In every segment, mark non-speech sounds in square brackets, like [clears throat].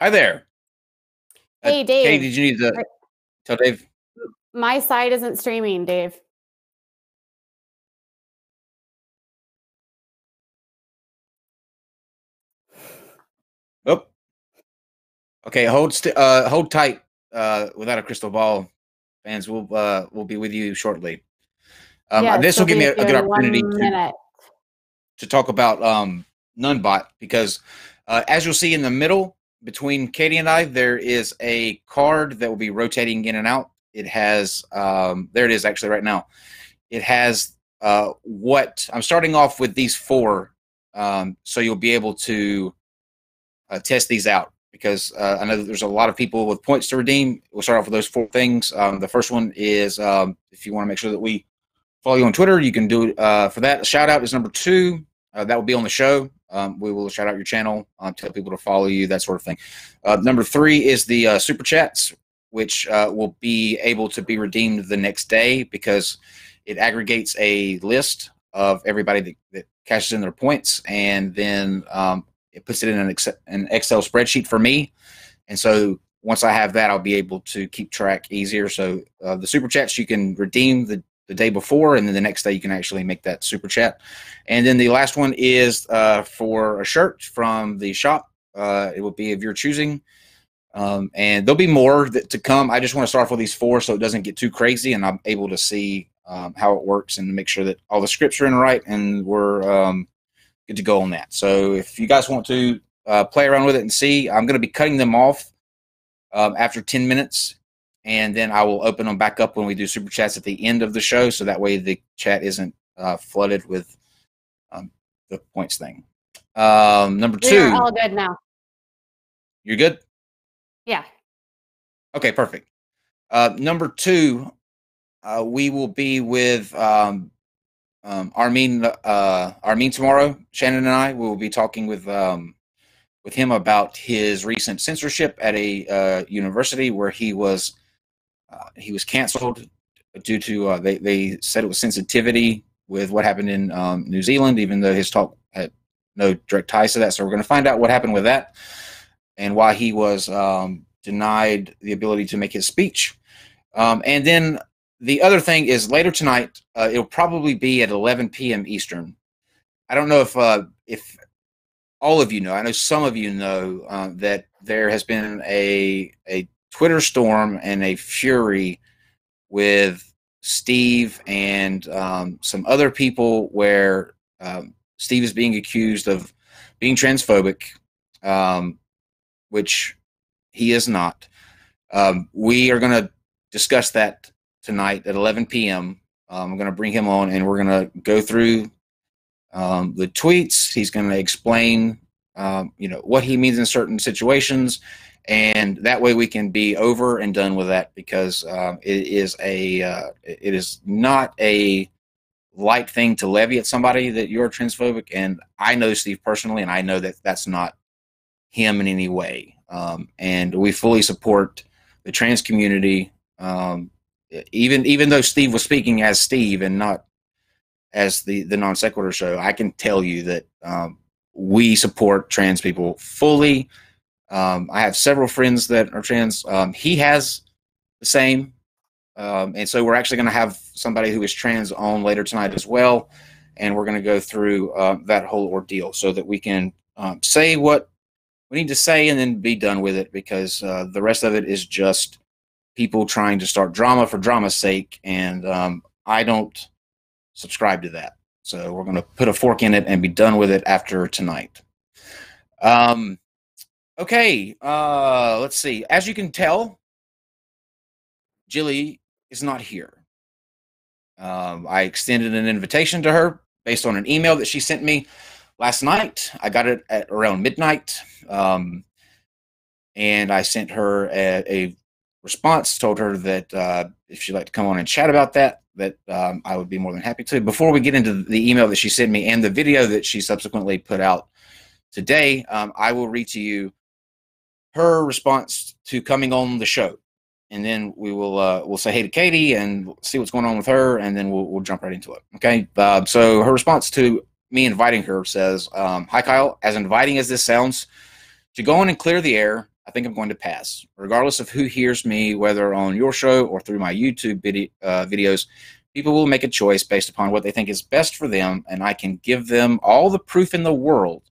Hi there. Hey, Dave. Katie, did you need to tell Dave? My side isn't streaming, Dave. Oh. Okay, hold st- uh, hold tight. Uh, without a crystal ball, fans, we'll uh, we'll be with you shortly. Um, Yeah, this will give me a, a good opportunity to, to talk about um, Nunbot because, uh, as you'll see in the middle between Katie and I, there is a card that will be rotating in and out. It has um, there it is actually right now. It has uh, what I'm starting off with these four, um, so you'll be able to uh, test these out because uh, I know there's a lot of people with points to redeem. We'll start off with those four things. Um, the first one is um, if you want to make sure that we follow you on Twitter, you can do it uh, for that. Shout out is number two. Uh, that will be on the show. Um, we will shout out your channel, um, tell people to follow you, that sort of thing. Uh, number three is the uh, super chats, which uh, will be able to be redeemed the next day because it aggregates a list of everybody that, that cashes in their points and then um, it puts it in an Excel, an Excel spreadsheet for me. And so once I have that, I'll be able to keep track easier. So uh, the super chats you can redeem the, the day before, and then the next day you can actually make that super chat. And then the last one is uh, for a shirt from the shop. Uh, it will be of your choosing. Um, and there'll be more that, to come. I just want to start off with these four so it doesn't get too crazy, and I'm able to see um, how it works and make sure that all the scripts are in right and we're um, good to go on that. So if you guys want to uh, play around with it and see, I'm going to be cutting them off um, after 10 minutes, and then I will open them back up when we do super chats at the end of the show, so that way the chat isn't uh, flooded with um, the points thing. Um, number We two, all good now. you're good. Yeah. Okay, perfect. Uh, number two, uh, we will be with um, um, Armin. Uh, Armin tomorrow. Shannon and I we will be talking with um, with him about his recent censorship at a uh, university where he was uh, he was canceled due to uh, they they said it was sensitivity with what happened in um, New Zealand, even though his talk had no direct ties to that. So we're going to find out what happened with that and why he was um, denied the ability to make his speech. Um, and then the other thing is later tonight, uh, it'll probably be at 11 p.m. Eastern. I don't know if uh, if all of you know. I know some of you know uh, that there has been a a Twitter storm and a fury with Steve and um, some other people where um, Steve is being accused of being transphobic, um, which he is not. Um, we are going to discuss that tonight at 11 p.m. Um, I'm going to bring him on and we're going to go through um, the tweets. He's going to explain, you know, what he means in certain situations, and that way we can be over and done with that because um, it is a uh, it is not a light thing to levy at somebody that you're transphobic. And I know Steve personally, and I know that that's not him in any way. Um, and we fully support the trans community. Um, even even though Steve was speaking as Steve and not as the the non sequitur show, I can tell you that um, we support trans people fully. Um, I have several friends that are trans. Um, he has the same, um, and so we're actually going to have somebody who is trans on later tonight as well, and we're going to go through uh, that whole ordeal so that we can um, say what we need to say and then be done with it because uh, the rest of it is just people trying to start drama for drama's sake, and um, I don't subscribe to that. So we're going to put a fork in it and be done with it after tonight. Um, okay, uh, let's see. As you can tell, Jilly is not here. Um, I extended an invitation to her based on an email that she sent me last night. I got it at around midnight. Um, and I sent her a, a response, told her that uh, if she'd like to come on and chat about that, that um, I would be more than happy to. Before we get into the email that she sent me and the video that she subsequently put out today, um, I will read to you her response to coming on the show, and then we will uh, we'll say hey to Katie and see what's going on with her, and then we'll we'll jump right into it. Okay. Uh, so her response to me inviting her says, um, "Hi Kyle, as inviting as this sounds, to go on and clear the air." I think I'm going to pass. Regardless of who hears me, whether on your show or through my YouTube video, uh, videos, people will make a choice based upon what they think is best for them, and I can give them all the proof in the world.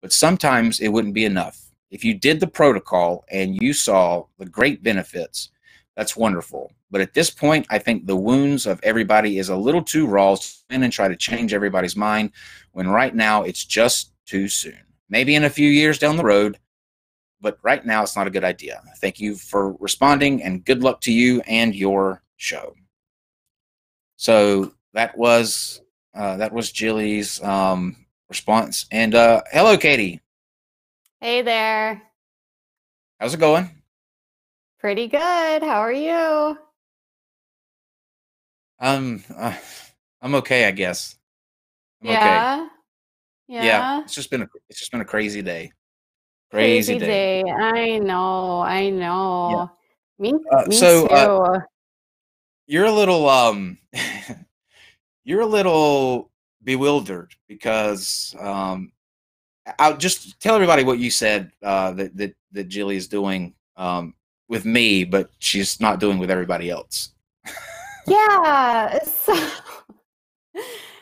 But sometimes it wouldn't be enough. If you did the protocol and you saw the great benefits, that's wonderful. But at this point, I think the wounds of everybody is a little too raw and try to change everybody's mind when right now it's just too soon. Maybe in a few years down the road, but right now it's not a good idea. Thank you for responding and good luck to you and your show. So that was uh, that was Jilly's um, response. And uh, hello, Katie. Hey there. How's it going? Pretty good. How are you? Um, uh, I'm okay, I guess. I'm okay. yeah. Yeah. Yeah, it's just been a it's just been a crazy day. Crazy, day. I know. I know. Me, Uh, me so, too. uh, You're a little um [laughs] you're a little bewildered because um I'll just tell everybody what you said uh that that that Jilly is doing um with me, but she's not doing with everybody else. Yeah. So,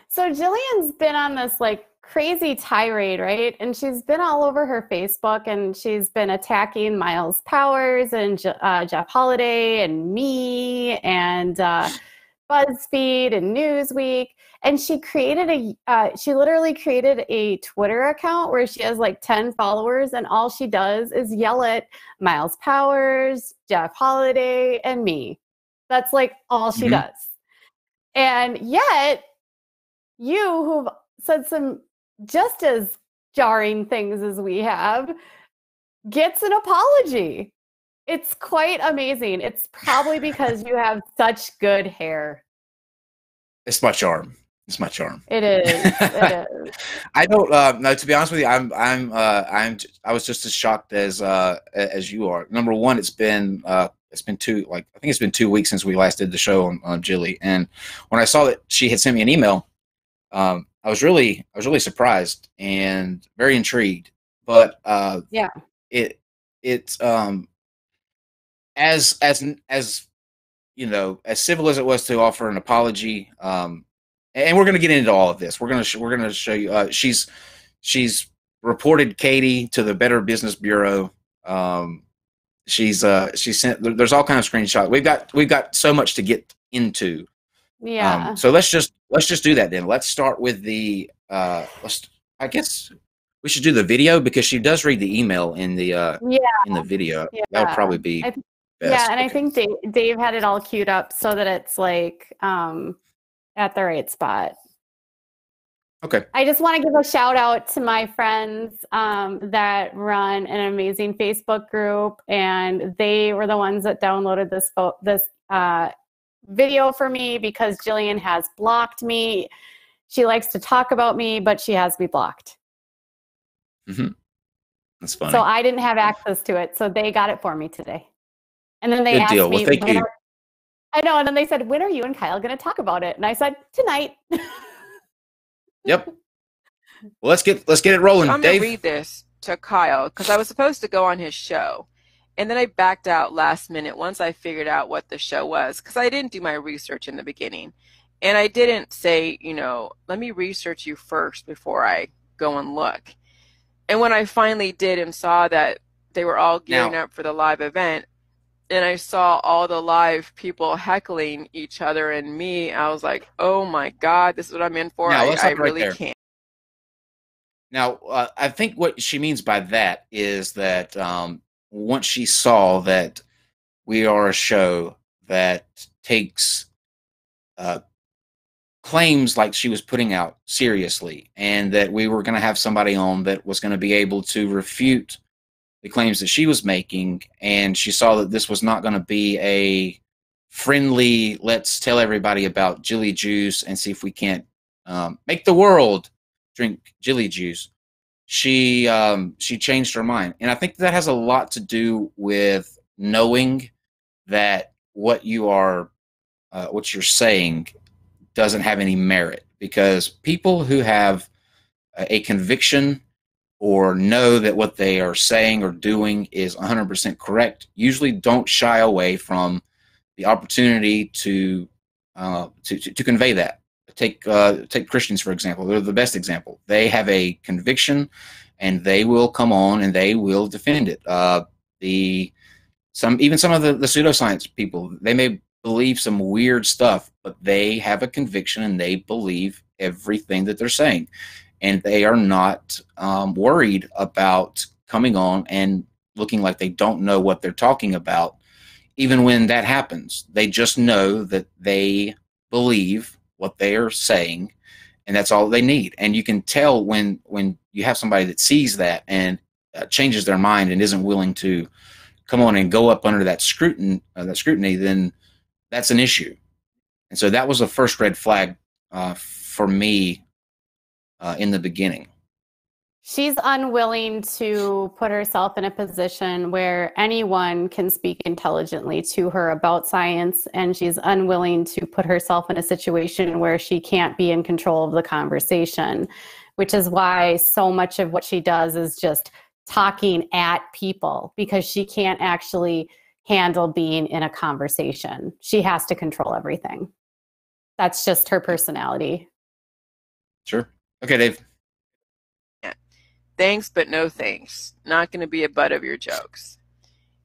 so Jillian's been on this like crazy tirade, right? And she's been all over her Facebook and she's been attacking Myles Powers and uh, Jeff Holiday and me and uh, [laughs] BuzzFeed and Newsweek. And she created a, uh, she literally created a Twitter account where she has like 10 followers and all she does is yell at Myles Powers, Jeff Holiday, and me. That's like all she Mhm. does. And yet, you who've said some just as jarring things as we have gets an apology. It's quite amazing. It's probably because you have such good hair. It's my charm. It's my charm. It is. It [laughs] is. I don't uh no to be honest with you, I'm I'm uh I'm I was just as shocked as uh as you are. Number one, it's been uh it's been two like I think it's been two weeks since we last did the show on, on Jilly. And when I saw that she had sent me an email, um I was really I was really surprised and very intrigued. But uh Yeah. it it's um as as as you know as civil as it was to offer an apology um and we're going to get into all of this we're going to we're going to show you uh she's she's reported katie to the better business bureau um she's uh she sent there's all kind of screenshots we've got we've got so much to get into Yeah. um, so let's just let's just do that then let's start with the uh let's i guess we should do the video because she does read the email in the uh yeah. in the video that would probably be best. Yeah. And I think Dave, Dave had it all queued up so that it's like um, at the right spot. okay I just want to give a shout out to my friends um, that run an amazing Facebook group, and they were the ones that downloaded this pho- this uh, video for me because Jillian has blocked me. She likes to talk about me, but she has me blocked. that's funny So I didn't have access to it, so they got it for me today. And then they Good asked deal. Well, me, thank you. Are-" I know, and then they said, "When are you and Kyle going to talk about it?" And I said, "Tonight." Yep. Well, let's get let's get it rolling, I'm Dave. gonna read this to Kyle because I was supposed to go on his show, and then I backed out last minute once I figured out what the show was because I didn't do my research in the beginning, and I didn't say, you know, let me research you first before I go and look. And when I finally did and saw that they were all gearing Now- up for the live event, and I saw all the live people heckling each other and me, I was like, oh my god, this is what I'm in for. Now, I, I right really there. can't. Now, uh, I think what she means by that is that um, once she saw that we are a show that takes uh, claims like she was putting out seriously, and that we were going to have somebody on that was going to be able to refute the claims that she was making, and she saw that this was not going to be a friendly, let's tell everybody about Jilly Juice and see if we can't um, make the world drink Jilly Juice. She um, she changed her mind, and I think that has a lot to do with knowing that what you are, uh, what you're saying, doesn't have any merit because people who have a a conviction or know that what they are saying or doing is 100% correct usually don't shy away from the opportunity to uh, to, to, to, convey that. Take uh, take Christians for example; they're the best example. They have a conviction, and they will come on and they will defend it. Uh, the some even some of the, the pseudoscience people they may believe some weird stuff, but they have a conviction and they believe everything that they're saying, and they are not um, worried about coming on and looking like they don't know what they're talking about even when that happens. They just know that they believe what they are saying, and that's all they need. And you can tell when when you have somebody that sees that and uh, changes their mind and isn't willing to come on and go up under that scrutiny, uh, that scrutiny, then that's an issue. And so that was the first red flag uh, for me uh, in the beginning. She's unwilling to put herself in a position where anyone can speak intelligently to her about science and she's unwilling to put herself in a situation where she can't be in control of the conversation which is why so much of what she does is just talking at people because she can't actually handle being in a conversation. She has to control everything. That's just her personality. Sure okay dave Yeah. thanks, but no thanks. Not going to be a butt of your jokes.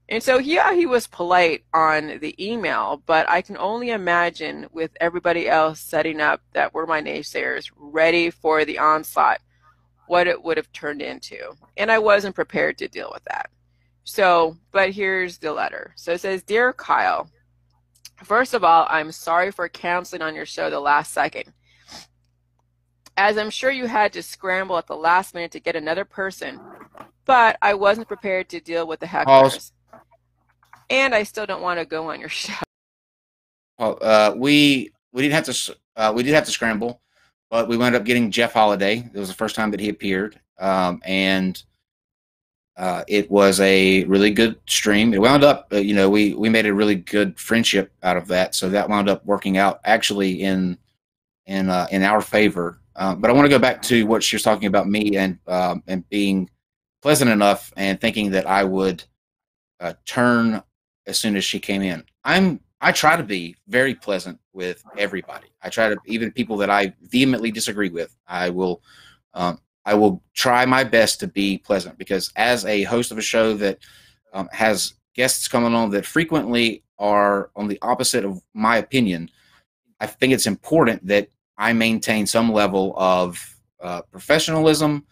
And so, yeah, he was polite on the email, but I can only imagine with everybody else setting up that were my naysayers ready for the onslaught, what it would have turned into. And I wasn't prepared to deal with that. So, but here's the letter. So it says Dear Kyle, first of all, I'm sorry for canceling on your show the last second as I'm sure you had to scramble at the last minute to get another person, but I wasn't prepared to deal with the hecklers. And I still don't want to go on your [laughs] show. Well, uh, we we didn't have to uh, we did have to scramble, but we wound up getting Jeff Holiday. It was the first time that he appeared, um, and uh, it was a really good stream. It wound up, uh, you know, we we made a really good friendship out of that, so that wound up working out actually in in uh, in our favor. Uh, but I want to go back to what she was talking about me and um, and being pleasant enough and thinking that I would uh, turn as soon as she came in. I'm I try to be very pleasant with everybody. I try to even people that I vehemently disagree with. I will um, I will try my best to be pleasant because as a host of a show that um, has guests coming on that frequently are on the opposite of my opinion, I think it's important that I maintain some level of uh, professionalism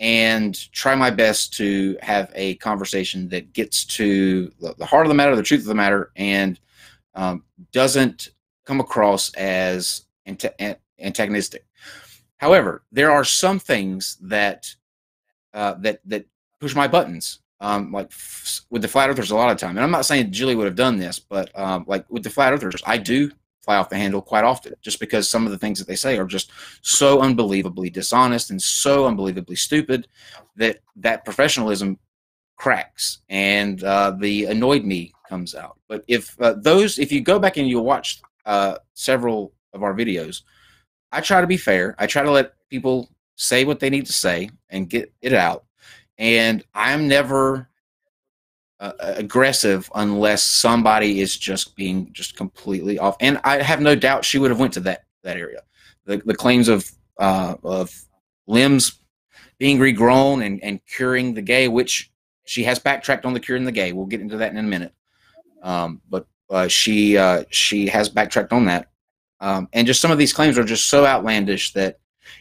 and try my best to have a conversation that gets to the heart of the matter, the truth of the matter, and um, doesn't come across as antagonistic. However, there are some things that uh, that that push my buttons. Um, like f- with the flat earthers, a lot of time, and I'm not saying Julie would have done this, but um, like with the flat earthers, I do fly off the handle quite often just because some of the things that they say are just so unbelievably dishonest and so unbelievably stupid that that professionalism cracks and uh, the annoyed me comes out. But if uh, those if you go back and you watch uh, several of our videos i try to be fair. I try to let people say what they need to say and get it out. And i'm never uh, aggressive unless somebody is just being just completely off. And I have no doubt she would have went to that that area. The the claims of uh, of limbs being regrown and, and curing the gay, which she has backtracked on the curing the gay. We'll get into that in a minute. Um, but uh, she uh, she has backtracked on that. Um, and just some of these claims are just so outlandish that,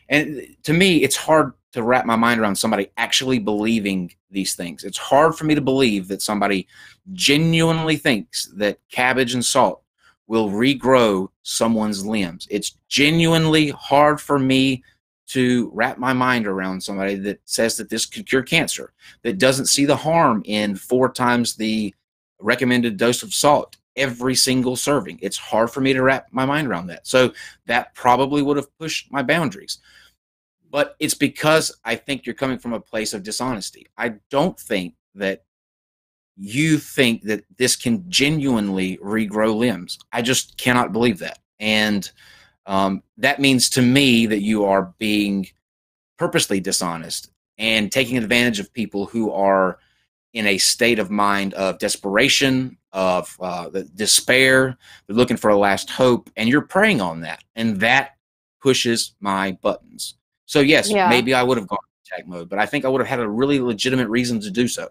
and to me, it's hard to wrap my mind around somebody actually believing these things. It's hard for me to believe that somebody genuinely thinks that cabbage and salt will regrow someone's limbs. It's genuinely hard for me to wrap my mind around somebody that says that this could cure cancer, that doesn't see the harm in four times the recommended dose of salt every single serving. It's hard for me to wrap my mind around that. So that probably would have pushed my boundaries but it's because I think you're coming from a place of dishonesty. I don't think that you think that this can genuinely regrow limbs. I just cannot believe that. And um, that means to me that you are being purposely dishonest and taking advantage of people who are in a state of mind of desperation, of uh, despair. They're looking for a last hope, and you're preying on that, and that pushes my buttons. So yes, yeah. maybe I would have gone attack mode, but I think I would have had a really legitimate reason to do so.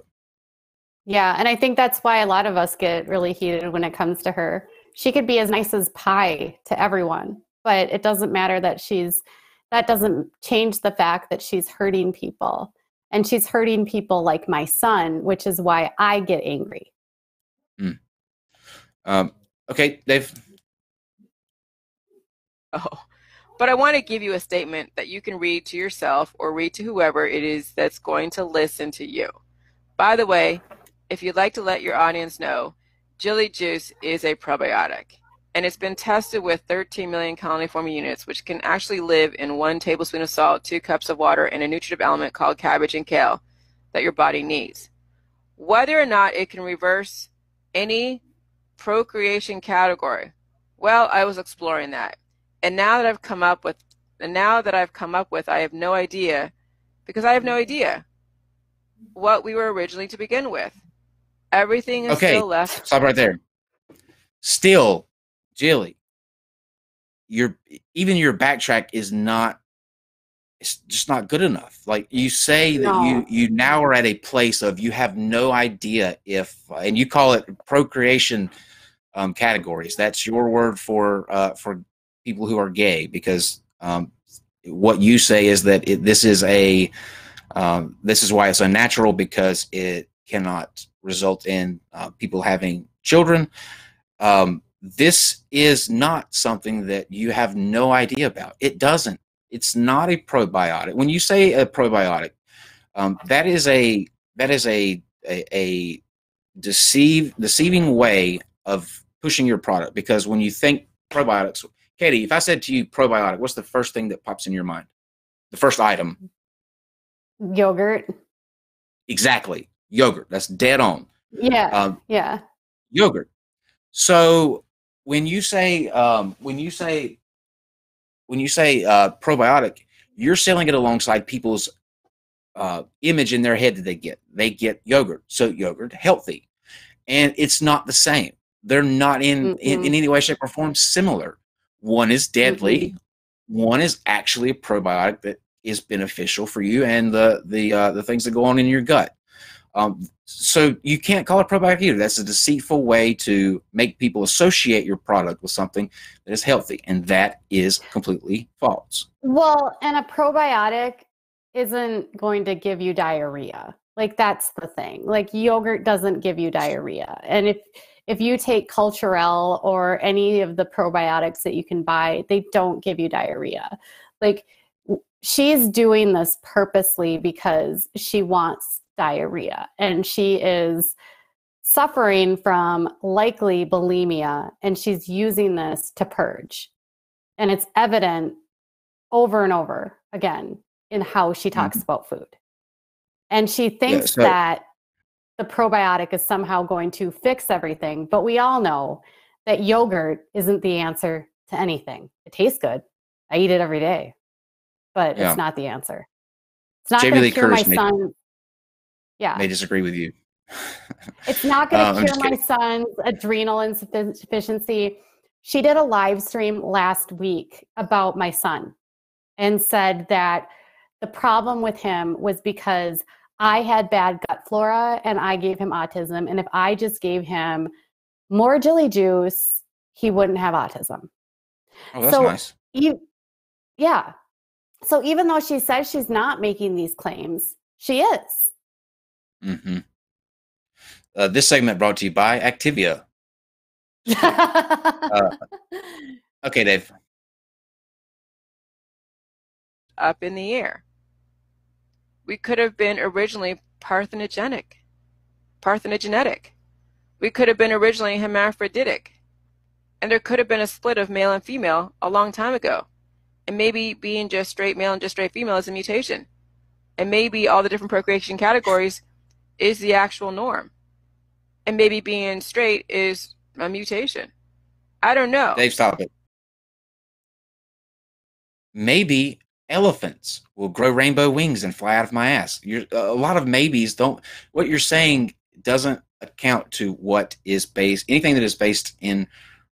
Yeah, and I think that's why a lot of us get really heated when it comes to her. She could be as nice as pie to everyone, but it doesn't matter that she's that doesn't change the fact that she's hurting people. And she's hurting people like my son, which is why I get angry. Mm. Um, okay, Dave. [laughs] Oh, but I want to give you a statement that you can read to yourself or read to whoever it is that's going to listen to you. By the way, if you'd like to let your audience know, Jilly Juice is a probiotic and it's been tested with 13 million colony forming units, which can actually live in one tablespoon of salt, two cups of water, and a nutritive element called cabbage and kale that your body needs. Whether or not it can reverse any procreation category, well, I was exploring that. And now that I've come up with, and now that I've come up with, I have no idea, because I have no idea what we were originally to begin with. Everything is okay. still left. Stop right there. Still Jilly, your even your backtrack is not it's just not good enough. Like you say that no. you you now are at a place of you have no idea if and you call it procreation um, categories. That's your word for uh, for people who are gay because um, what you say is that it, this is a um, this is why it's unnatural because it cannot result in uh, people having children. Um, this is not something that you have no idea about. It doesn't. It's not a probiotic. When you say a probiotic, um, that is a that is a a, a deceive deceiving way of pushing your product because when you think probiotics, Katie, if I said to you probiotic, what's the first thing that pops in your mind? The first item. Yogurt. Exactly. Yogurt. That's dead on. Yeah. Um, yeah. Yogurt. So when you say um, when you say when you say uh, probiotic, you're selling it alongside people's uh, image in their head that they get. They get yogurt, so yogurt healthy, and it's not the same. They're not in in, in, any way, shape, or form similar. One is deadly. Mm-hmm. One is actually a probiotic that is beneficial for you and the the uh, the things that go on in your gut. Um, so you can't call it probiotic either. That's a deceitful way to make people associate your product with something that is healthy, and that is completely false. Well, and a probiotic isn't going to give you diarrhea. Like that's the thing. Like yogurt doesn't give you diarrhea, and if if you take Culturelle or any of the probiotics that you can buy, they don't give you diarrhea. Like she's doing this purposely because she wants diarrhea and she is suffering from likely bulimia and she's using this to purge. And it's evident over and over again in how she talks mm-hmm. about food. And she thinks yeah, so- that the probiotic is somehow going to fix everything, but we all know that yogurt isn't the answer to anything. It tastes good. I eat it every day, but yeah. it's not the answer. It's not going to cure my son yeah may disagree with you it's not going to uh, cure my son's adrenal insufficiency she did a live stream last week about my son and said that the problem with him was because I had bad gut flora and I gave him autism. And if I just gave him more Jilly Juice, he wouldn't have autism. Oh, that's so nice. You, yeah. So even though she says she's not making these claims, she is. Mm-hmm. Uh, this segment brought to you by Activia. [laughs] uh, okay, Dave. Up in the air. We could have been originally parthenogenic, parthenogenetic. We could have been originally hermaphroditic. And there could have been a split of male and female a long time ago. And maybe being just straight male and just straight female is a mutation. And maybe all the different procreation categories is the actual norm. And maybe being straight is a mutation. I don't know. Dave, stop it. Maybe elephants will grow rainbow wings and fly out of my ass. You're, a lot of maybes don't. What you're saying doesn't account to what is based anything that is based in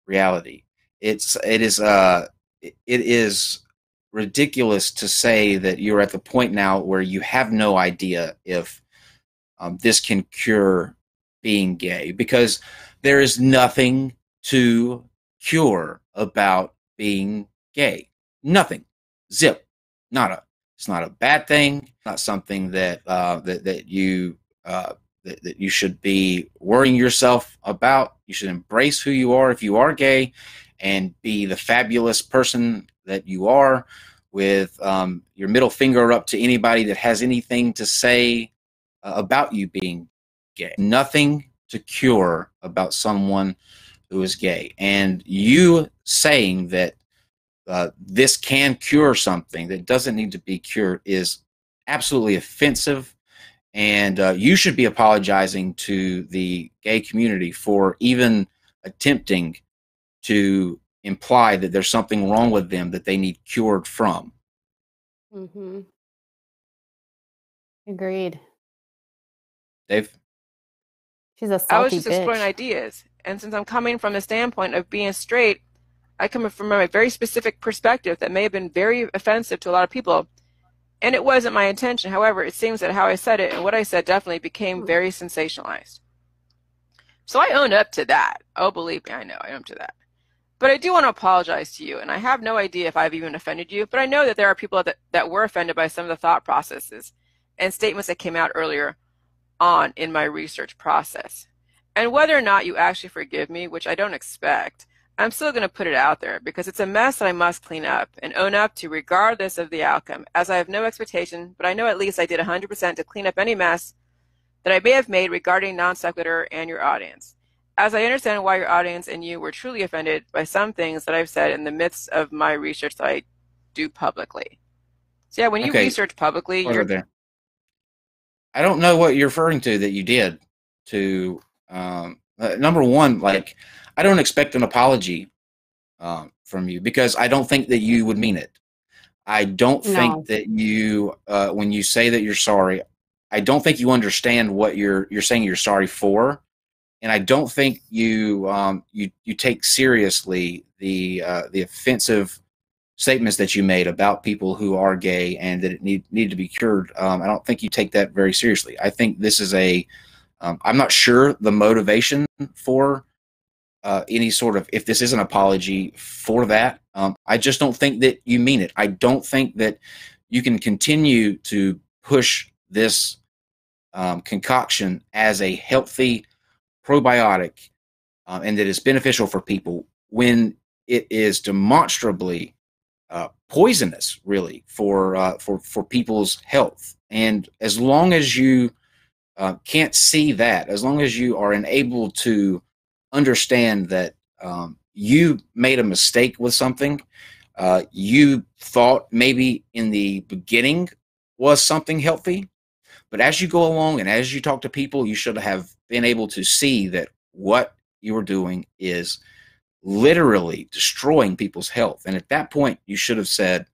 reality. It's it is uh it is ridiculous to say that you're at the point now where you have no idea if um, this can cure being gay because there is nothing to cure about being gay. Nothing. Zip. Not a. It's not a bad thing. Not something that uh, that that you uh, that, that you should be worrying yourself about. You should embrace who you are if you are gay, and be the fabulous person that you are, with um, your middle finger up to anybody that has anything to say about you being gay. Nothing to cure about someone who is gay, and you saying that uh, this can cure something that doesn't need to be cured is absolutely offensive. And uh, you should be apologizing to the gay community for even attempting to imply that there's something wrong with them that they need cured from. Mm-hmm. Agreed. Dave? She's a salty I was just bitch. exploring ideas. And since I'm coming from the standpoint of being straight, I come from a very specific perspective that may have been very offensive to a lot of people. And it wasn't my intention. However, it seems that how I said it and what I said definitely became hmm. very sensationalized. So I own up to that. Oh, believe me, I know. I own up to that. But I do want to apologize to you. And I have no idea if I've even offended you. But I know that there are people that, that were offended by some of the thought processes and statements that came out earlier on in my research process. And whether or not you actually forgive me, which I don't expect, I'm still going to put it out there because it's a mess that I must clean up and own up to regardless of the outcome, as I have no expectation, but I know at least I did 100% to clean up any mess that I may have made regarding non sequitur and your audience. As I understand why your audience and you were truly offended by some things that I've said in the midst of my research that I do publicly. So yeah, when you Okay. research publicly, Over you're there. I don't know what you're referring to that you did to um, uh, number one. Like, I don't expect an apology um, from you because I don't think that you would mean it. I don't No. think that you, uh, when you say that you're sorry, I don't think you understand what you're you're saying you're sorry for, and I don't think you um, you you take seriously the uh, the offensive statements that you made about people who are gay and that it need need to be cured. Um, I don't think you take that very seriously. I think this is a. Um, I'm not sure the motivation for uh, any sort of if this is an apology for that. Um, I just don't think that you mean it. I don't think that you can continue to push this um, concoction as a healthy probiotic um, and that is beneficial for people when it is demonstrably uh, poisonous, really, for uh, for for people's health. And as long as you uh, can't see that, as long as you are unable to understand that um, you made a mistake with something, uh, you thought maybe in the beginning was something healthy, but as you go along and as you talk to people, you should have been able to see that what you were doing is literally destroying people's health. And at that point, you should have said,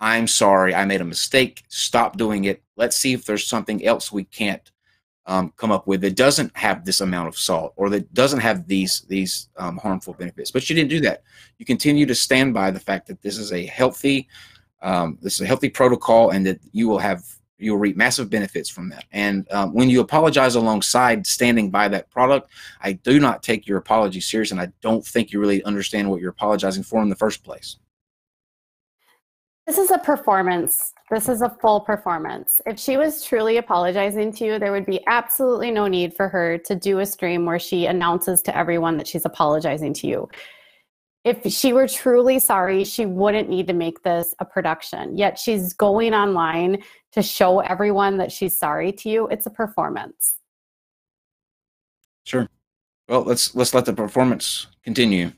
I'm sorry, I made a mistake. Stop doing it. Let's see if there's something else we can't um, come up with that doesn't have this amount of salt or that doesn't have these these um, harmful benefits. But you didn't do that. You continue to stand by the fact that this is a healthy um, this is a healthy protocol and that you will have you will reap massive benefits from that. And um, when you apologize alongside standing by that product, I do not take your apology serious, and I don't think you really understand what you're apologizing for in the first place. This is a performance. This is a full performance. If she was truly apologizing to you, there would be absolutely no need for her to do a stream where she announces to everyone that she's apologizing to you. If she were truly sorry, she wouldn't need to make this a production. Yet she's going online to show everyone that she's sorry to you. It's a performance. Sure. Well, let's let's let the performance continue.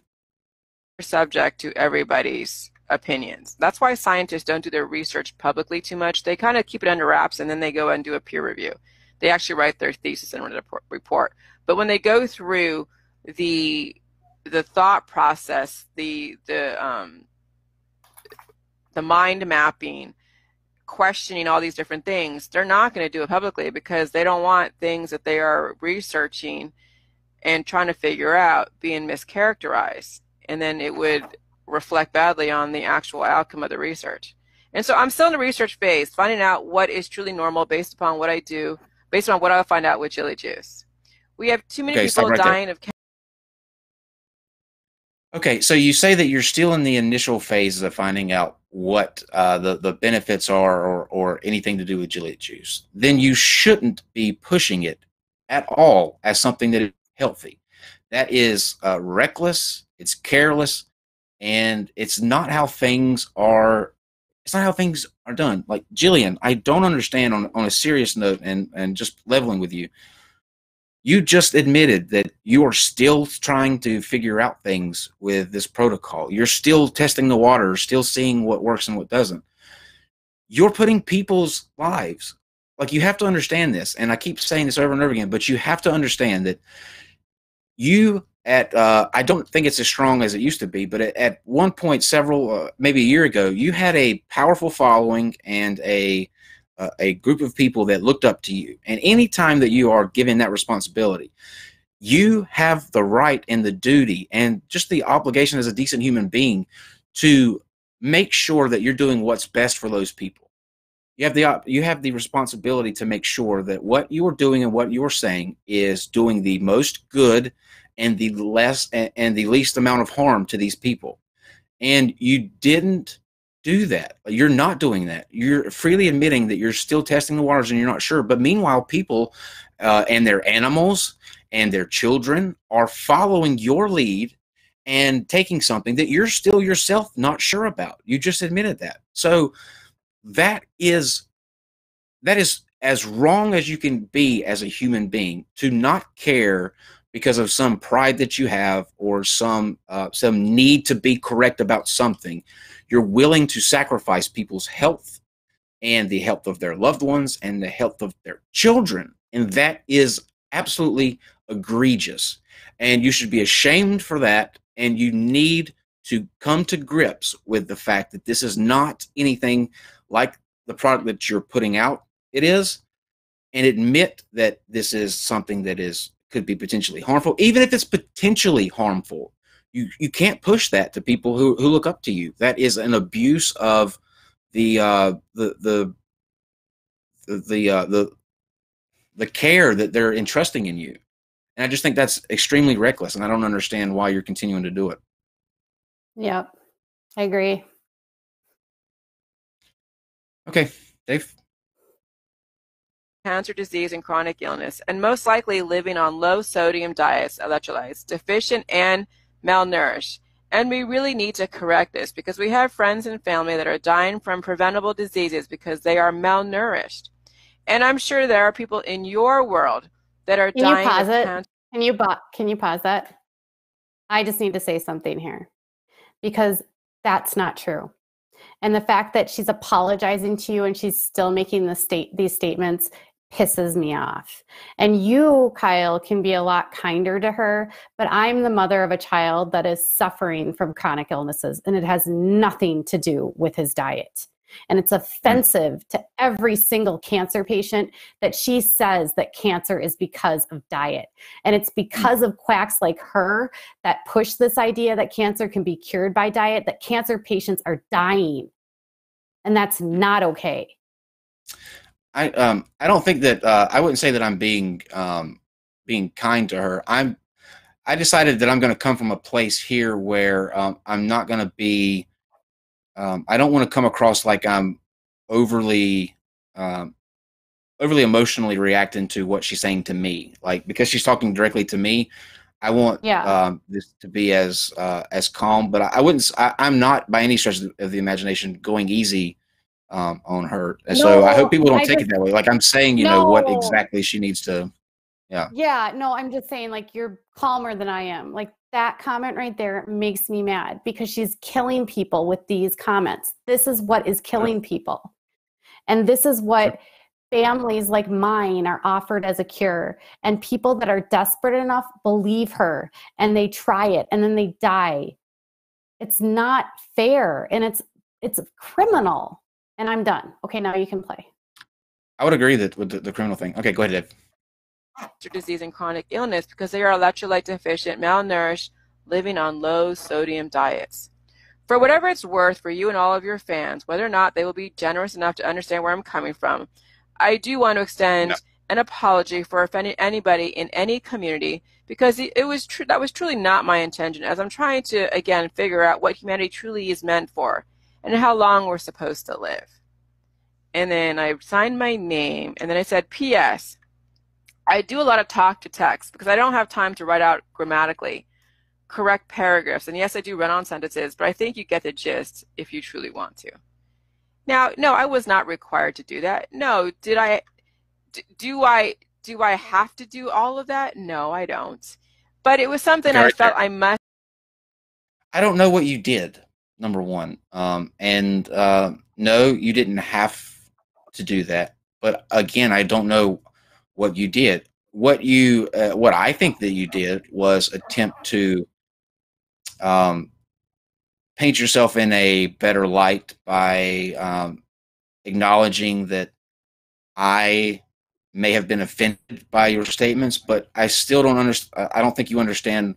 subject to everybody's opinions. That's why scientists don't do their research publicly too much. They kind of keep it under wraps and then they go and do a peer review. They actually write their thesis and write a report- report. But when they go through the the thought process, the the um, the mind mapping, questioning all these different things, they're not going to do it publicly because they don't want things that they are researching and trying to figure out being mischaracterized. And then it would reflect badly on the actual outcome of the research. And so I'm still in the research phase, finding out what is truly normal based upon what I do, based on what I'll find out with Jilly Juice. We have too many Okay, people right there. dying of Okay, so you say that you're still in the initial phases of finding out what uh, the the benefits are, or or anything to do with Jilly Juice. Then you shouldn't be pushing it at all as something that is healthy. That is uh, reckless. It's careless, and it's not how things are. It's not how things are done. Like Jillian, I don't understand on on a serious note, and and just leveling with you you just admitted that you are still trying to figure out things with this protocol. You're still testing the water, still seeing what works and what doesn't. You're putting people's lives. Like you have to understand this, and I keep saying this over and over again, but you have to understand that you at uh, I don't think it's as strong as it used to be, but at, at one point, several uh, maybe a year ago, you had a powerful following and a a group of people that looked up to you. And anytime that you are given that responsibility, you have the right and the duty and just the obligation as a decent human being to make sure that you're doing what's best for those people. You have the you have the responsibility to make sure that what you are doing and what you are saying is doing the most good and the less and, and the least amount of harm to these people. And you didn't do that. You're not doing that. You're freely admitting that you're still testing the waters and you're not sure. But meanwhile, people uh, and their animals and their children are following your lead and taking something that you're still yourself not sure about. You just admitted that. So that is that is as wrong as you can be as a human being to not care because of some pride that you have or some uh, some need to be correct about something you're willing to sacrifice people's health and the health of their loved ones and the health of their children. And that is absolutely egregious. And you should be ashamed for that. And you need to come to grips with the fact that this is not anything like the product that you're putting out. It is. And admit that this is something that is could be potentially harmful even if it's potentially harmful you you can't push that to people who who look up to you that is an abuse of the uh the the the the uh, the, the care that they're entrusting in you and i just think that's extremely reckless and i don't understand why you're continuing to do it Yep. I agree. okay dave cancer disease and chronic illness, and most likely living on low sodium diets, electrolytes, deficient and malnourished. And we really need to correct this because we have friends and family that are dying from preventable diseases because they are malnourished. And I'm sure there are people in your world that are Can you dying pause it? Can you bo- can you pause that? I just need to say something here because that's not true. And the fact that she's apologizing to you and she's still making the state these statements pisses me off. And you, Kyle, can be a lot kinder to her, but I'm the mother of a child that is suffering from chronic illnesses and it has nothing to do with his diet. And it's hmm. offensive to every single cancer patient that she says that cancer is because of diet. And it's hmm. because of quacks like her that push this idea that cancer can be cured by diet, that cancer patients are dying. And that's not okay. I um I don't think that uh, I wouldn't say that I'm being um being kind to her. I'm I decided that I'm going to come from a place here where um, I'm not going to be. Um, I don't want to come across like I'm overly um, overly emotionally reacting to what she's saying to me. Like because she's talking directly to me, I want Yeah. um, this to be as uh, as calm. But I, I wouldn't. I, am not by any stretch of the imagination going easy um, on her. And so I hope people don't I take just- it that way. Like I'm saying, you know what exactly she needs to. Yeah. Yeah, no, I'm just saying, like, you're calmer than I am. Like, that comment right there makes me mad because she's killing people with these comments. This is what is killing people. And this is what families like mine are offered as a cure. And people that are desperate enough believe her and they try it and then they die. It's not fair. And it's it's criminal. And I'm done. Okay, now you can play. I would agree that with the, the criminal thing. Okay, go ahead, Dave. Disease and chronic illness because they are electrolyte deficient, malnourished, living on low sodium diets. For whatever it's worth for you and all of your fans, whether or not they will be generous enough to understand where I'm coming from, I do want to extend no. an apology for offending anybody in any community because it was true that was truly not my intention as I'm trying to again figure out what humanity truly is meant for and how long we're supposed to live. And then I signed my name and then I said PS. I do a lot of talk to text because I don't have time to write out grammatically correct paragraphs. And yes, I do run on sentences, but I think you get the gist if you truly want to. Now, no, I was not required to do that. No, did I do I do I have to do all of that? No, I don't. But it was something okay, I felt there. I must I don't know what you did number one. Um, and uh, no, you didn't have to do that. But again, I don't know what you did. What you, uh, what I think that you did was attempt to um, paint yourself in a better light by um, acknowledging that I may have been offended by your statements, but I still don't understand. I don't think you understand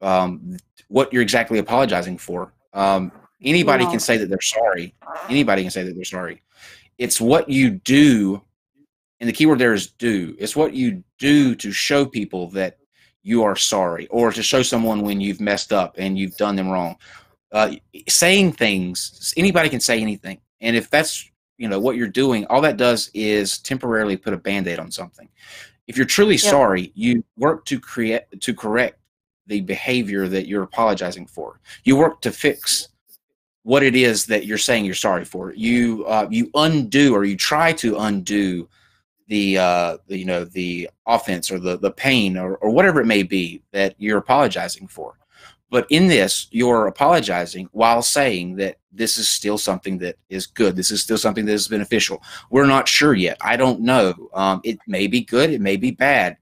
um, what you're exactly apologizing for. Um, anybody can say that they're sorry. Anybody can say that they're sorry. It's what you do, and the keyword there is do. It's what you do to show people that you are sorry, or to show someone when you've messed up and you've done them wrong. Uh, saying things, anybody can say anything, and if that's you know what you're doing, all that does is temporarily put a band-aid on something. If you're truly yep. sorry, you work to create to correct the behavior that you're apologizing for. You work to fix what it is that you're saying you're sorry for. You uh, you undo or you try to undo the, uh, you know the offense or the the pain or, or whatever it may be that you're apologizing for. But in this, you're apologizing while saying that this is still something that is good. This is still something that is beneficial. We're not sure yet. I don't know. Um, it may be good. It may be bad.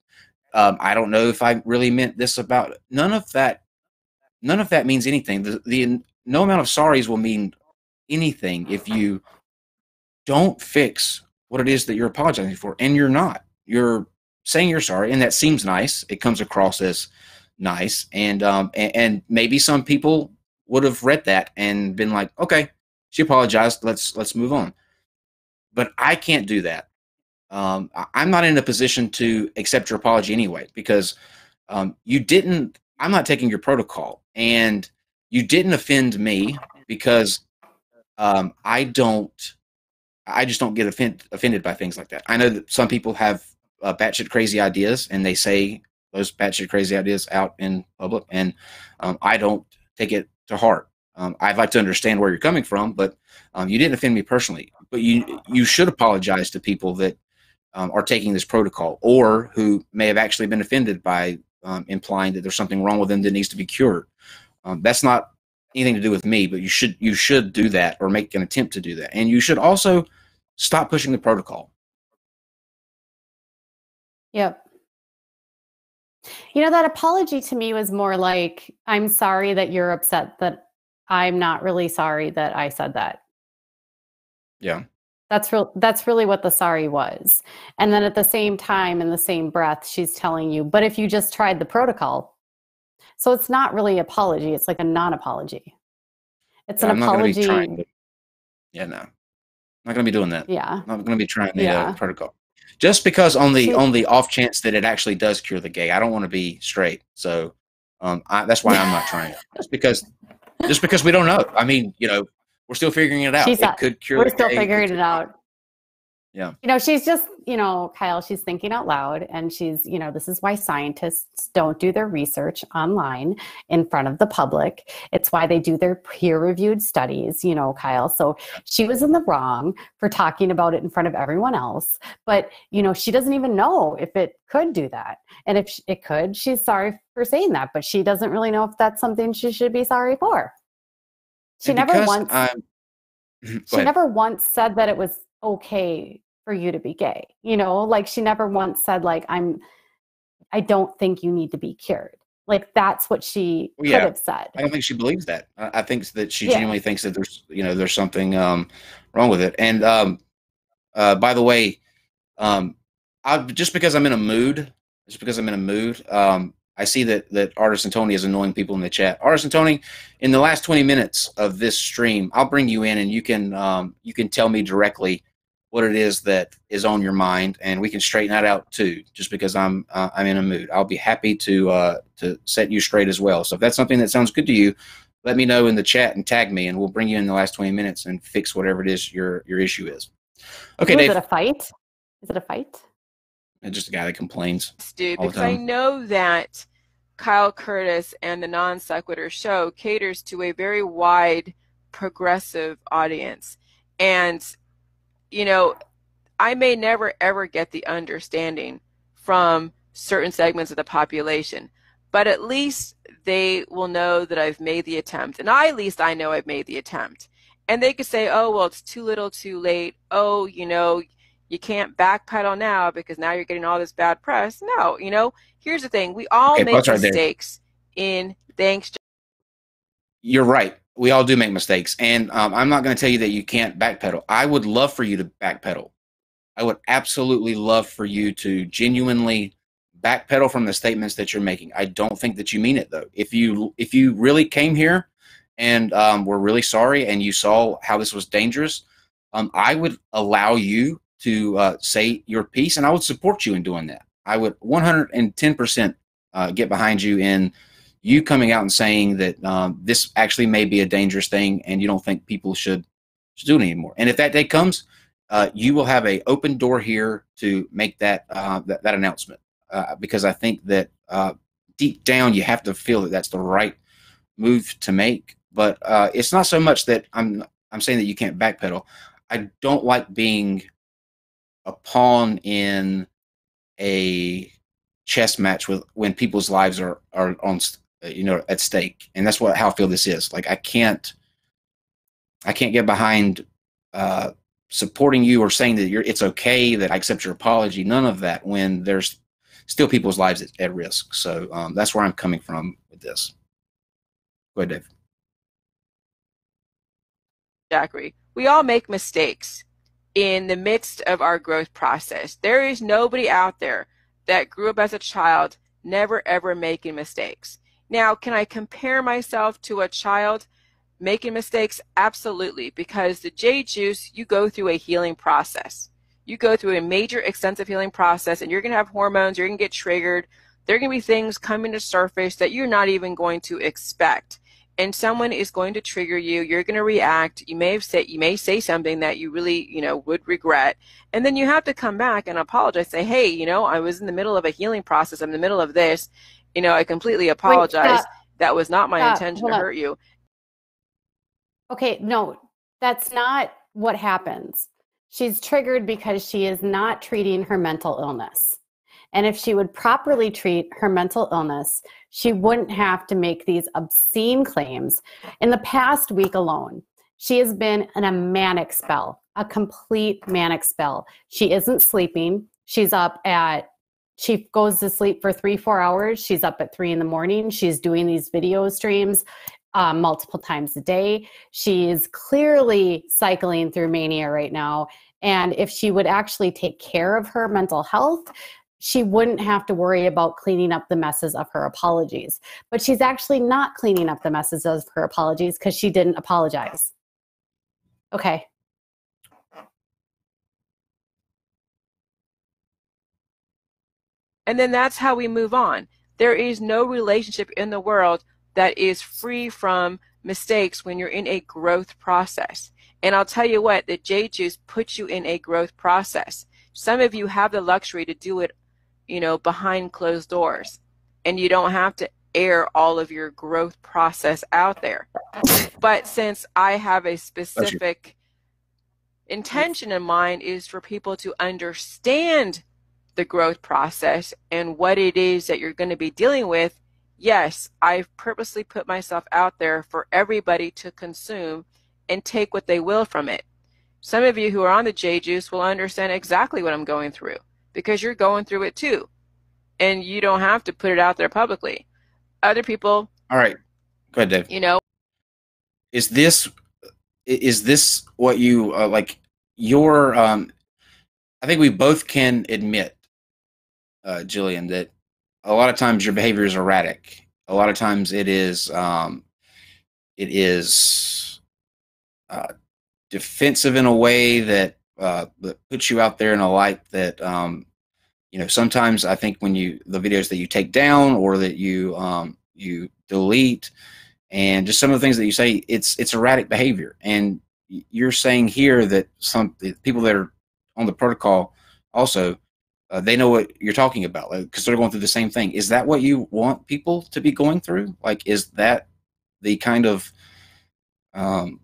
Um, I don't know if I really meant this about none of that. None of that means anything. The, the no amount of sorries will mean anything if you don't fix what it is that you're apologizing for, and you're not. You're saying you're sorry, and that seems nice. It comes across as nice, and um, and, and maybe some people would have read that and been like, okay, she apologized. Let's let's move on. But I can't do that um, I'm not in a position to accept your apology anyway because um, you didn't. I'm not taking your protocol, and you didn't offend me because um, I don't. I just don't get offend, offended by things like that. I know that some people have uh, batshit crazy ideas, and they say those batshit crazy ideas out in public, and um, I don't take it to heart. Um, I'd like to understand where you're coming from, but um, you didn't offend me personally. But you you should apologize to people that um, are taking this protocol or who may have actually been offended by um, implying that there's something wrong with them that needs to be cured. Um, that's not anything to do with me, but you should you should do that or make an attempt to do that, and you should also stop pushing the protocol. Yep. You know that apology to me was more like I'm sorry that you're upset that I'm not really sorry that I said that. Yeah. That's real that's really what the sorry was. And then at the same time in the same breath she's telling you, but if you just tried the protocol. So it's not really apology, it's like a non-apology. It's yeah, an I'm apology. To, yeah, no. I'm not going to be doing that. Yeah. I'm not going to be trying the uh, yeah. uh, protocol. Just because on the on the off chance that it actually does cure the gay, I don't want to be straight. So um, I, that's why I'm not trying. It. Just because, just because we don't know. I mean, you know, we're still figuring it out. She's it not, could cure. We're still figuring it out. Yeah. You know, she's just, you know, Kyle, she's thinking out loud and she's, you know, this is why scientists don't do their research online in front of the public. It's why they do their peer reviewed studies, you know, Kyle. So she was in the wrong for talking about it in front of everyone else. But, you know, she doesn't even know if it could do that. And if it could, she's sorry for saying that, but she doesn't really know if that's something she should be sorry for. She never once. [clears throat] she never once said that it was okay for you to be gay. You know, like she never once said like I'm. I don't think you need to be cured. Like that's what she yeah. could have said. I don't think she believes that. I, I think that she Yeah. genuinely thinks that there's, you know, there's something um, wrong with it. And um, uh, by the way, um, I, just because I'm in a mood, just because I'm in a mood, um, I see that that Artist and Tony is annoying people in the chat. Artist and Tony, in the last 20 minutes of this stream, I'll bring you in and you can um, you can tell me directly what it is that is on your mind, and we can straighten that out too. Just because I'm uh, I'm in a mood, I'll be happy to uh, to set you straight as well. So if that's something that sounds good to you, let me know in the chat and tag me, and we'll bring you in the last 20 minutes and fix whatever it is your your issue is. Okay, Ooh, Dave. Is it a fight? Is it a fight? Just a guy that complains. dude, because I know that Kyle Curtis and the Non Sequitur show caters to a very wide, progressive audience. And, you know, I may never ever get the understanding from certain segments of the population, but at least they will know that I've made the attempt. And I, at least I know I've made the attempt. And they could say, oh, well, it's too little, too late. Oh, you know, you can't backpedal now because now you're getting all this bad press. No, you know, here's the thing. We all Okay, make right mistakes in thanks. You're right. We all do make mistakes, and um, I'm not going to tell you that you can't backpedal. I would love for you to backpedal. I would absolutely love for you to genuinely backpedal from the statements that you're making. I don't think that you mean it though. If you if you really came here and um, were really sorry and you saw how this was dangerous, um, I would allow you to uh, say your piece, and I would support you in doing that. I would 110% uh, get behind you in you coming out and saying that um, this actually may be a dangerous thing, and you don't think people should, should do it anymore. And if that day comes, uh, you will have a open door here to make that uh, that, that announcement uh, because I think that uh, deep down you have to feel that that's the right move to make. But it's not so much that I'm I'm saying that you can't backpedal. I don't like being a pawn in a chess match with when people's lives are are on uh, you know at stake, and that's what how I feel this is. Like I can't I can't get behind uh, supporting you or saying that you're it's okay that I accept your apology. None of that when there's still people's lives at, at risk. So um, that's where I'm coming from with this. Go ahead, Dave. Jackery. We all make mistakes in the midst of our growth process. There is nobody out there that grew up as a child never ever making mistakes. Now, can I compare myself to a child making mistakes? Absolutely, because the J juice, you go through a healing process. You go through a major extensive healing process and you're going to have hormones, you're going to get triggered. There are going to be things coming to surface that you're not even going to expect and someone is going to trigger you you're going to react you may have said you may say something that you really you know would regret and then you have to come back and apologize say hey you know i was in the middle of a healing process i'm in the middle of this you know i completely apologize stop. that was not my Stop. intention Hold to on. hurt you Okay, no, that's not what happens. She's triggered because she is not treating her mental illness. And if she would properly treat her mental illness, she wouldn't have to make these obscene claims. In the past week alone, she has been in a manic spell, a complete manic spell. She isn't sleeping. She's up at, she goes to sleep for three, four hours. She's up at three in the morning. She's doing these video streams um, multiple times a day. She is clearly cycling through mania right now. And if she would actually take care of her mental health, she wouldn't have to worry about cleaning up the messes of her apologies. But she's actually not cleaning up the messes of her apologies because she didn't apologize. Okay. and then that's how we move on there is no relationship in the world that is free from mistakes when you're in a growth process and i'll tell you what the j juice puts you in a growth process some of you have the luxury to do it you know behind closed doors. And you don't have to air all of your growth process out there. But since i have a specific intention in mind is for people to understand the growth process and what it is that you're going to be dealing with yes i've purposely put myself out there for everybody to consume and take what they will from it. Some of you who are on the j juice will understand exactly what i'm going through because you're going through it too and you don't have to put it out there publicly other people. All right, go ahead, Dave. You know, is this is this what you uh, like? Your um, I think we both can admit, uh, Jillian, that a lot of times your behavior is erratic. A lot of times it is um, it is uh, defensive in a way that uh, that puts you out there in a light that um, you know. Sometimes I think when you the videos that you take down or that you um, you delete, and just some of the things that you say, it's it's erratic behavior. And you're saying here that some people that are on the protocol also uh, they know what you're talking about because like, they're going through the same thing. Is that what you want people to be going through? Like, is that the kind of um,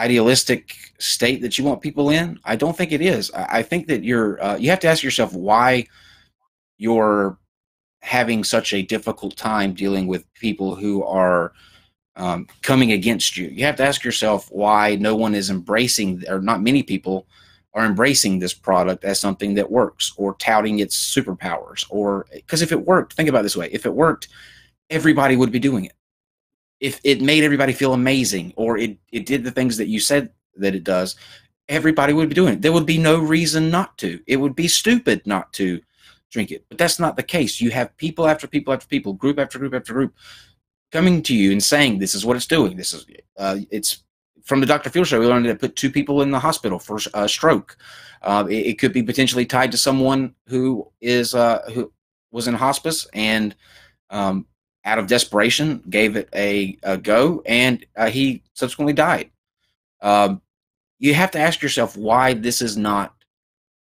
idealistic state that you want people in? I don't think it is. I, think that you're uh, you have to ask yourself why you're having such a difficult time dealing with people who are um, coming against you. You have to ask yourself why no one is embracing, or not many people are embracing this product as something that works or touting its superpowers or because if it worked think about this way if it worked everybody would be doing it if it made everybody feel amazing or it, it did the things that you said that it does everybody would be doing it there would be no reason not to it would be stupid not to drink it but that's not the case you have people after people after people group after group after group coming to you and saying this is what it's doing this is uh, it's from the Dr. Phil show, we learned to put two people in the hospital for a stroke. Uh, it, it, could be potentially tied to someone who is uh, who was in hospice and um, out of desperation gave it a, a go, and uh, he subsequently died. Um, you have to ask yourself why this is not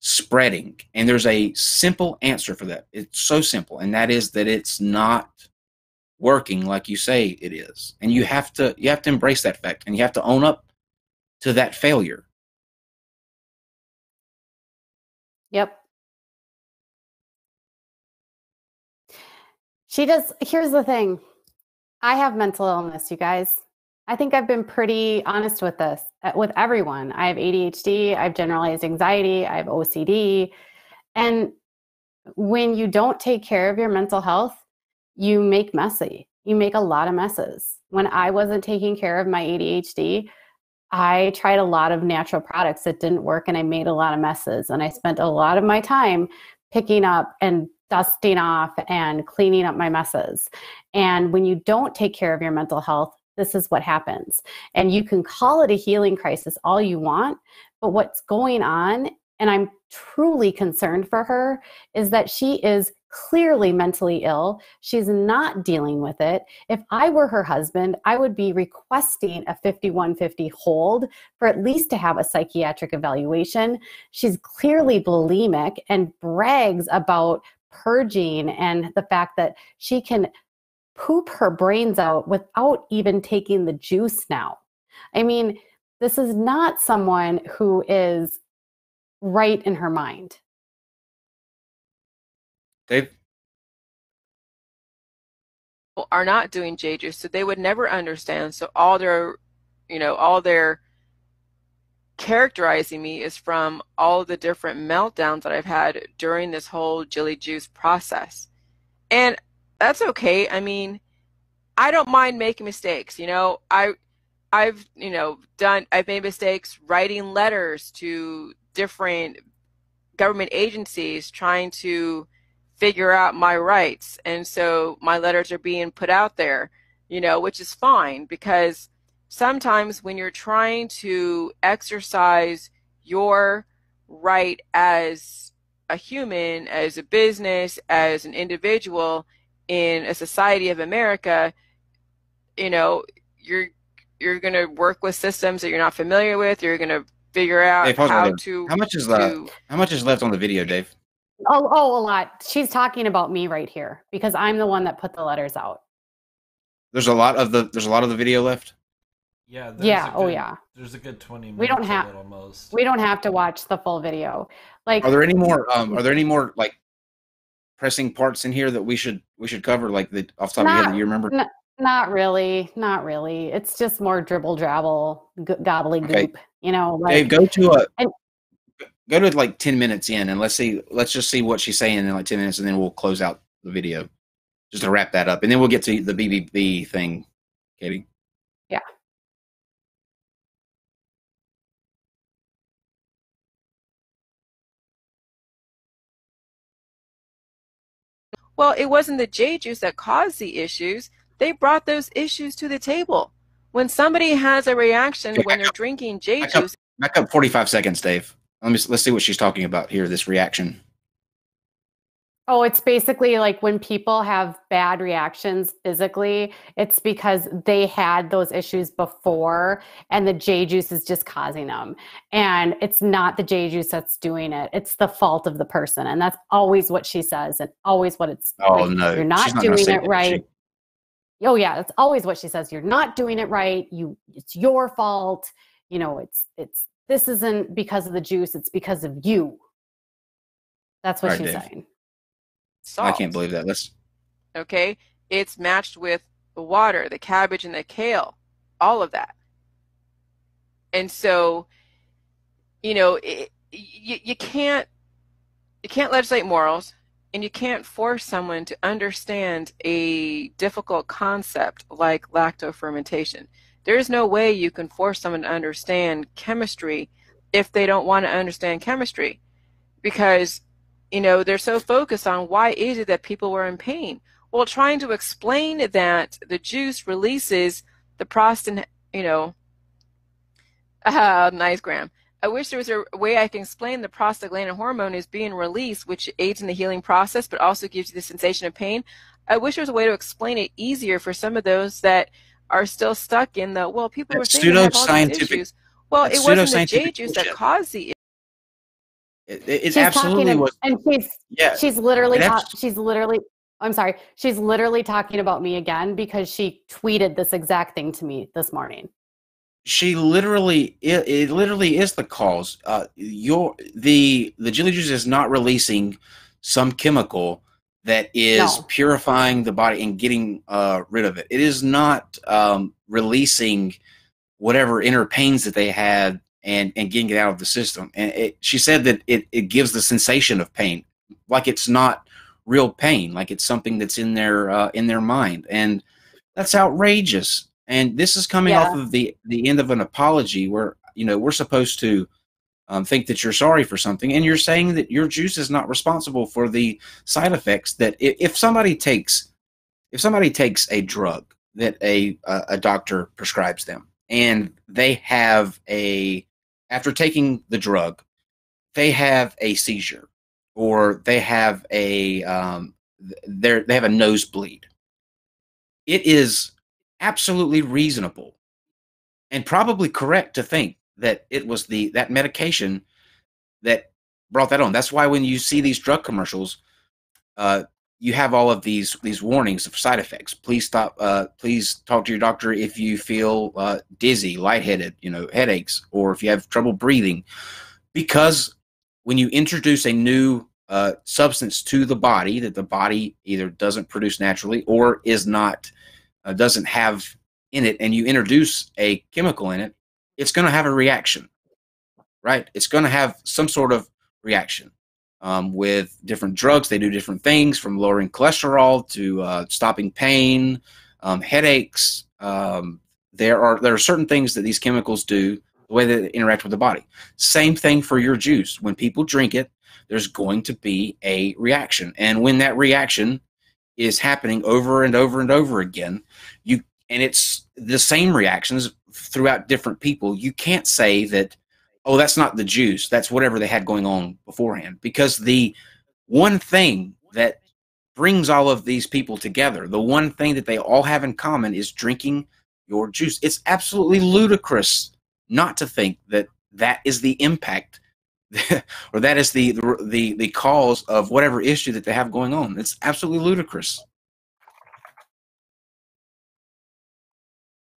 spreading, and there's a simple answer for that. It's so simple, and that is that it's not working like you say it is and you have to you have to embrace that fact and you have to own up to that failure yep she does here's the thing i have mental illness you guys i think i've been pretty honest with this uh, with everyone i have adhd i have generalized anxiety i have ocd and when you don't take care of your mental health you make messy. You make a lot of messes. When I wasn't taking care of my ADHD, I tried a lot of natural products that didn't work and I made a lot of messes. And I spent a lot of my time picking up and dusting off and cleaning up my messes. And when you don't take care of your mental health, this is what happens. And you can call it a healing crisis all you want, but what's going on, and I'm truly concerned for her, is that she is clearly mentally ill. She's not dealing with it. If I were her husband, I would be requesting a 5150 hold for at least to have a psychiatric evaluation. She's clearly bulimic and brags about purging and the fact that she can poop her brains out without even taking the juice now. I mean, this is not someone who is right in her mind. Dave? Are not doing J juice, so they would never understand. So all their, you know, all their characterizing me is from all the different meltdowns that I've had during this whole Jilly Juice process. And that's okay. I mean, I don't mind making mistakes. You know, I I've, you know, done I've made mistakes writing letters to different government agencies trying to figure out my rights. And so my letters are being put out there, you know, which is fine because sometimes when you're trying to exercise your right as a human, as a business, as an individual in a society of America, you know, you're you're going to work with systems that you're not familiar with. You're going to figure out hey, how to. How much is left? Uh, how much is left on the video, Dave? Oh, oh, a lot. She's talking about me right here because I'm the one that put the letters out. There's a lot of the there's a lot of the video left. Yeah. Yeah. Oh, good, oh, yeah. There's a good twenty. we don't have. Almost. We don't have to watch the full video. Like, are there any more? Um, are there any more like pressing parts in here that we should we should cover? Like the off the top not, of your head, you remember? N- not really. Not really. It's just more dribble drabble, g- gobbly goop. Okay. You know, like, Dave, go to a. And, go to like 10 minutes in and let's see let's just see what she's saying in like 10 minutes and then we'll close out the video just to wrap that up, and then we'll get to the BBB thing, Katie. Well, it wasn't the J juice that caused the issues. They brought those issues to the table. When somebody has a reaction Okay, when they're up. drinking J juice, Back up 45 seconds, Dave. Let me let's see what she's talking about here. This reaction. Oh, it's basically like when people have bad reactions physically, it's because they had those issues before and the J juice is just causing them. And it's not the J juice that's doing it. It's the fault of the person. And that's always what she says and always what it's Oh like, no, You're she's not, doing it right. she? Oh yeah, that's always what she says. You're not doing it right. You it's your fault. You know, it's it's this isn't because of the juice, it's because of you. That's what All she's saying. I can't believe that. Let's. okay it's matched with the water the cabbage and the kale all of that and so you know it, you, you can't you can't legislate morals and you can't force someone to understand a difficult concept like lactofermentation there is no way you can force someone to understand chemistry if they don't want to understand chemistry because you know they're so focused on why is it that people were in pain? Well trying to explain that the juice releases the prostin you know uh, [laughs] nice graham i wish there was a way i can explain the prostaglandin hormone is being released which aids in the healing process but also gives you the sensation of pain. I wish there was a way to explain it easier for some of those that are still stuck in the well people were That's have all these issues. Well it wasn't the j juice that caused the It, She's absolutely talking, was. and she's Yeah. she's literally ta- abs- she's literally I'm sorry, she's literally talking about me again because she tweeted this exact thing to me this morning. she literally it, it literally is the cause uh your the the Jilly juice is not releasing some chemical that is No. purifying the body and getting uh rid of it it is not um releasing whatever inner pains that they had and and getting it out of the system. And it, she said that it it gives the sensation of pain like it's not real pain like it's something that's in their uh in their mind. And that's outrageous. And this is coming off of the the end of an apology where you know we're supposed to um, think that you're sorry for something and you're saying that your juice is not responsible for the side effects that i- if somebody takes if somebody takes a drug that a, a doctor prescribes them and they have a after taking the drug they have a seizure or they have a um, they have a nosebleed it is absolutely reasonable and probably correct to think that it was the that medication that brought that on. That's why when you see these drug commercials, uh, you have all of these these warnings of side effects. Please stop. Uh, please talk to your doctor if you feel uh, dizzy, lightheaded, you know, headaches, or if you have trouble breathing, because when you introduce a new uh, substance to the body that the body either doesn't produce naturally or is not uh, doesn't have in it and you introduce a chemical in it it's going to have a reaction right it's going to have some sort of reaction um, with different drugs. They do different things from lowering cholesterol to uh, stopping pain um, headaches. Um, there are there are certain things that these chemicals do the way they interact with the body. Same thing for your juice. When people drink it there's going to be a reaction. And when that reaction is happening over and over and over again you and it's the same reactions throughout different people you can't say that oh that's not the juice that's whatever they had going on beforehand. Because the one thing that brings all of these people together the one thing that they all have in common is drinking your juice. It's absolutely ludicrous not to think that that is the impact [laughs] or that is the, the the the cause of whatever issue that they have going on. It's absolutely ludicrous.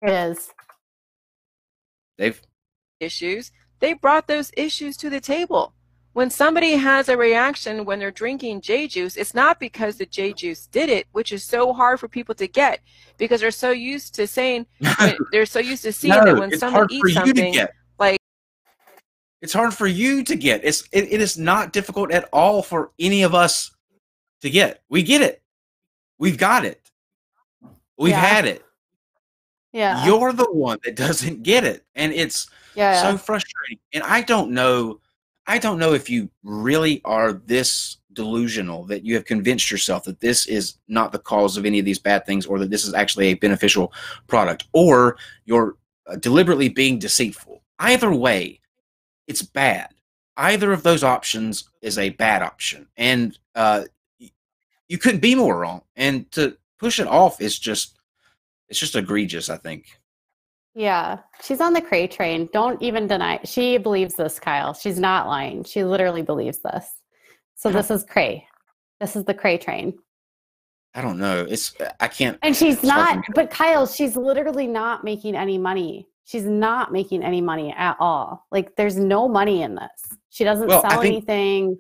It is. Dave? issues, they brought those issues to the table. When somebody has a reaction when they're drinking J juice, it's not because the J juice did it, which is so hard for people to get because they're so used to saying, [laughs] they're so used to seeing that when someone eats something, like- it's hard for you to get. It's it, it is not difficult at all for any of us to get. We get it. We've got it. We've Yeah. had it. Yeah. You're the one that [laughs] doesn't get it. And it's yeah. so frustrating. And I don't know I don't know if you really are this delusional that you have convinced yourself that this is not the cause of any of these bad things or that this is actually a beneficial product or you're uh, deliberately being deceitful. Either way, it's bad. Either of those options is a bad option. And uh, you couldn't be more wrong. And to push it off is just it's just egregious, I think. Yeah, she's on the cray train. Don't even deny. She believes this, Kyle. She's not lying. She literally believes this. So this is cray. This is the cray train. I don't know. It's uh, I can't And she's It's hard for not, but Kyle, she's literally not making any money. She's not making any money at all. Like there's no money in this. She doesn't Well, sell think- anything.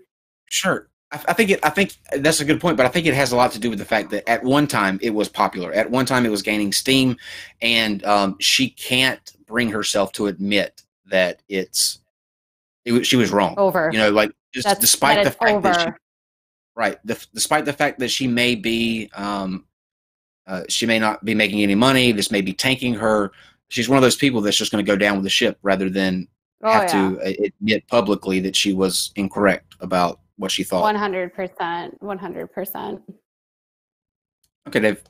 Sure. I, I think it. I think that's a good point, but I think it has a lot to do with the fact that at one time it was popular. At one time it was gaining steam, and um, she can't bring herself to admit that it's. It, she was wrong. Over. You know, like just That's despite the fact over. that she, right, the, despite the fact that she may be, um, uh, she may not be making any money. This may be tanking her. She's one of those people that's just going to go down with the ship rather than oh have yeah. to admit publicly that she was incorrect about what she thought. One hundred percent. One hundred percent. Okay, Dave.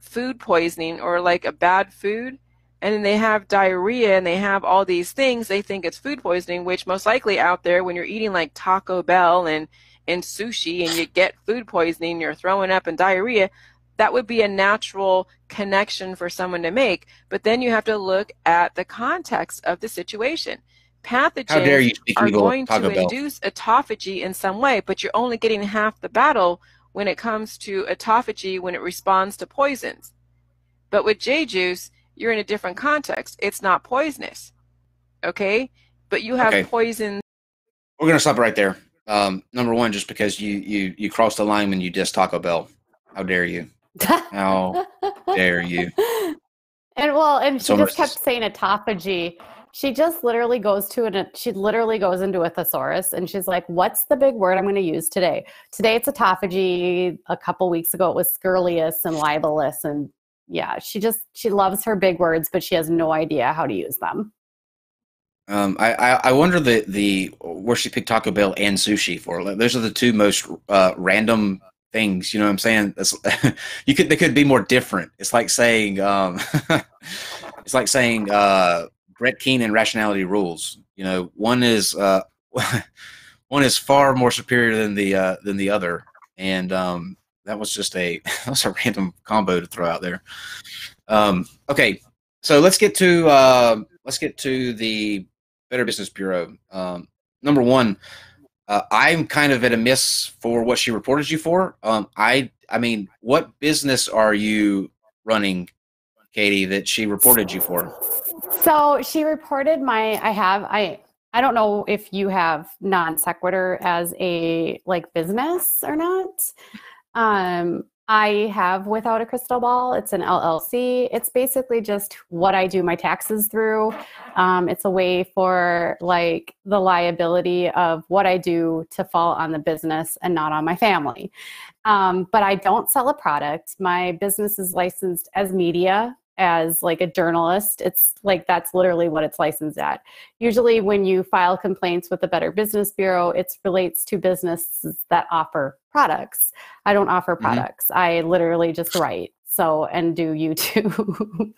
food poisoning or like a bad food and then they have diarrhea and they have all these things they think it's food poisoning which most likely out there when you're eating like taco bell and and sushi and you get food poisoning you're throwing up and diarrhea that would be a natural connection for someone to make but then you have to look at the context of the situation pathogens How dare you speak are evil going Taco to Bell? induce autophagy in some way, but you're only getting half the battle when it comes to autophagy when it responds to poisons. But with J juice, you're in a different context. It's not poisonous. Okay? But you have Okay. poison We're gonna stop right there. Um, number one, just because you you you crossed the line when you dissed Taco Bell. How dare you? How [laughs] dare you? And well, and she So just kept saying autophagy. She just literally goes to an she literally goes into a thesaurus and she's like, "What's the big word I'm going to use today?" Today it's autophagy. A couple weeks ago it was scurrilous and libelous, and yeah, she just she loves her big words, but she has no idea how to use them. Um, I, I wonder the the where she picked Taco Bell and sushi for. Like, those are the two most uh, random things. You know what I'm saying? That's, [laughs] you could they could be more different. It's like saying um, [laughs] it's like saying uh, Brett Keenan rationality rules. You know, one is uh, [laughs] one is far more superior than the uh, than the other, and um, that was just a [laughs] that was a random combo to throw out there. Um, okay, so let's get to uh, let's get to the Better Business Bureau. Um, number one, uh, I'm kind of at a miss for what she reported you for. Um, I I mean, what business are you running, Katie, that she reported you for? So she reported my I have I I don't know if you have non sequitur as a like business or not. Um I have without a crystal ball. It's an LLC. It's basically just what I do my taxes through. Um, it's a way for like the liability of what I do to fall on the business and not on my family. Um, but I don't sell a product. My business is licensed as media, as like a journalist. It's like that's literally what it's licensed at. Usually, when you file complaints with the Better Business Bureau, it relates to businesses that offer products. I don't offer Mhm. products. I literally just write. So and do YouTube.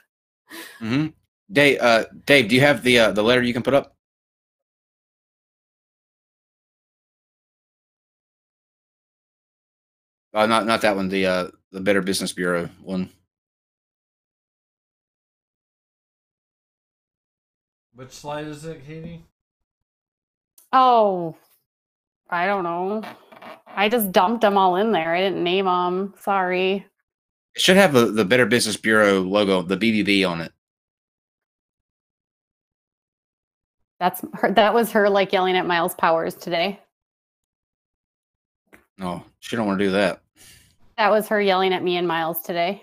[laughs] hmm Dave, uh, Dave, do you have the uh, the letter you can put up? Uh, not not that one. The uh, the Better Business Bureau one. Which slide is it, Katie? oh, I don't know. I just dumped them all in there. I didn't name them. Sorry. It should have the, the Better Business Bureau logo, the BBB on it. That's [laughs] her. That was her like yelling at Myles Powers today. No, she don't want to do that. That was her yelling at me and Myles today.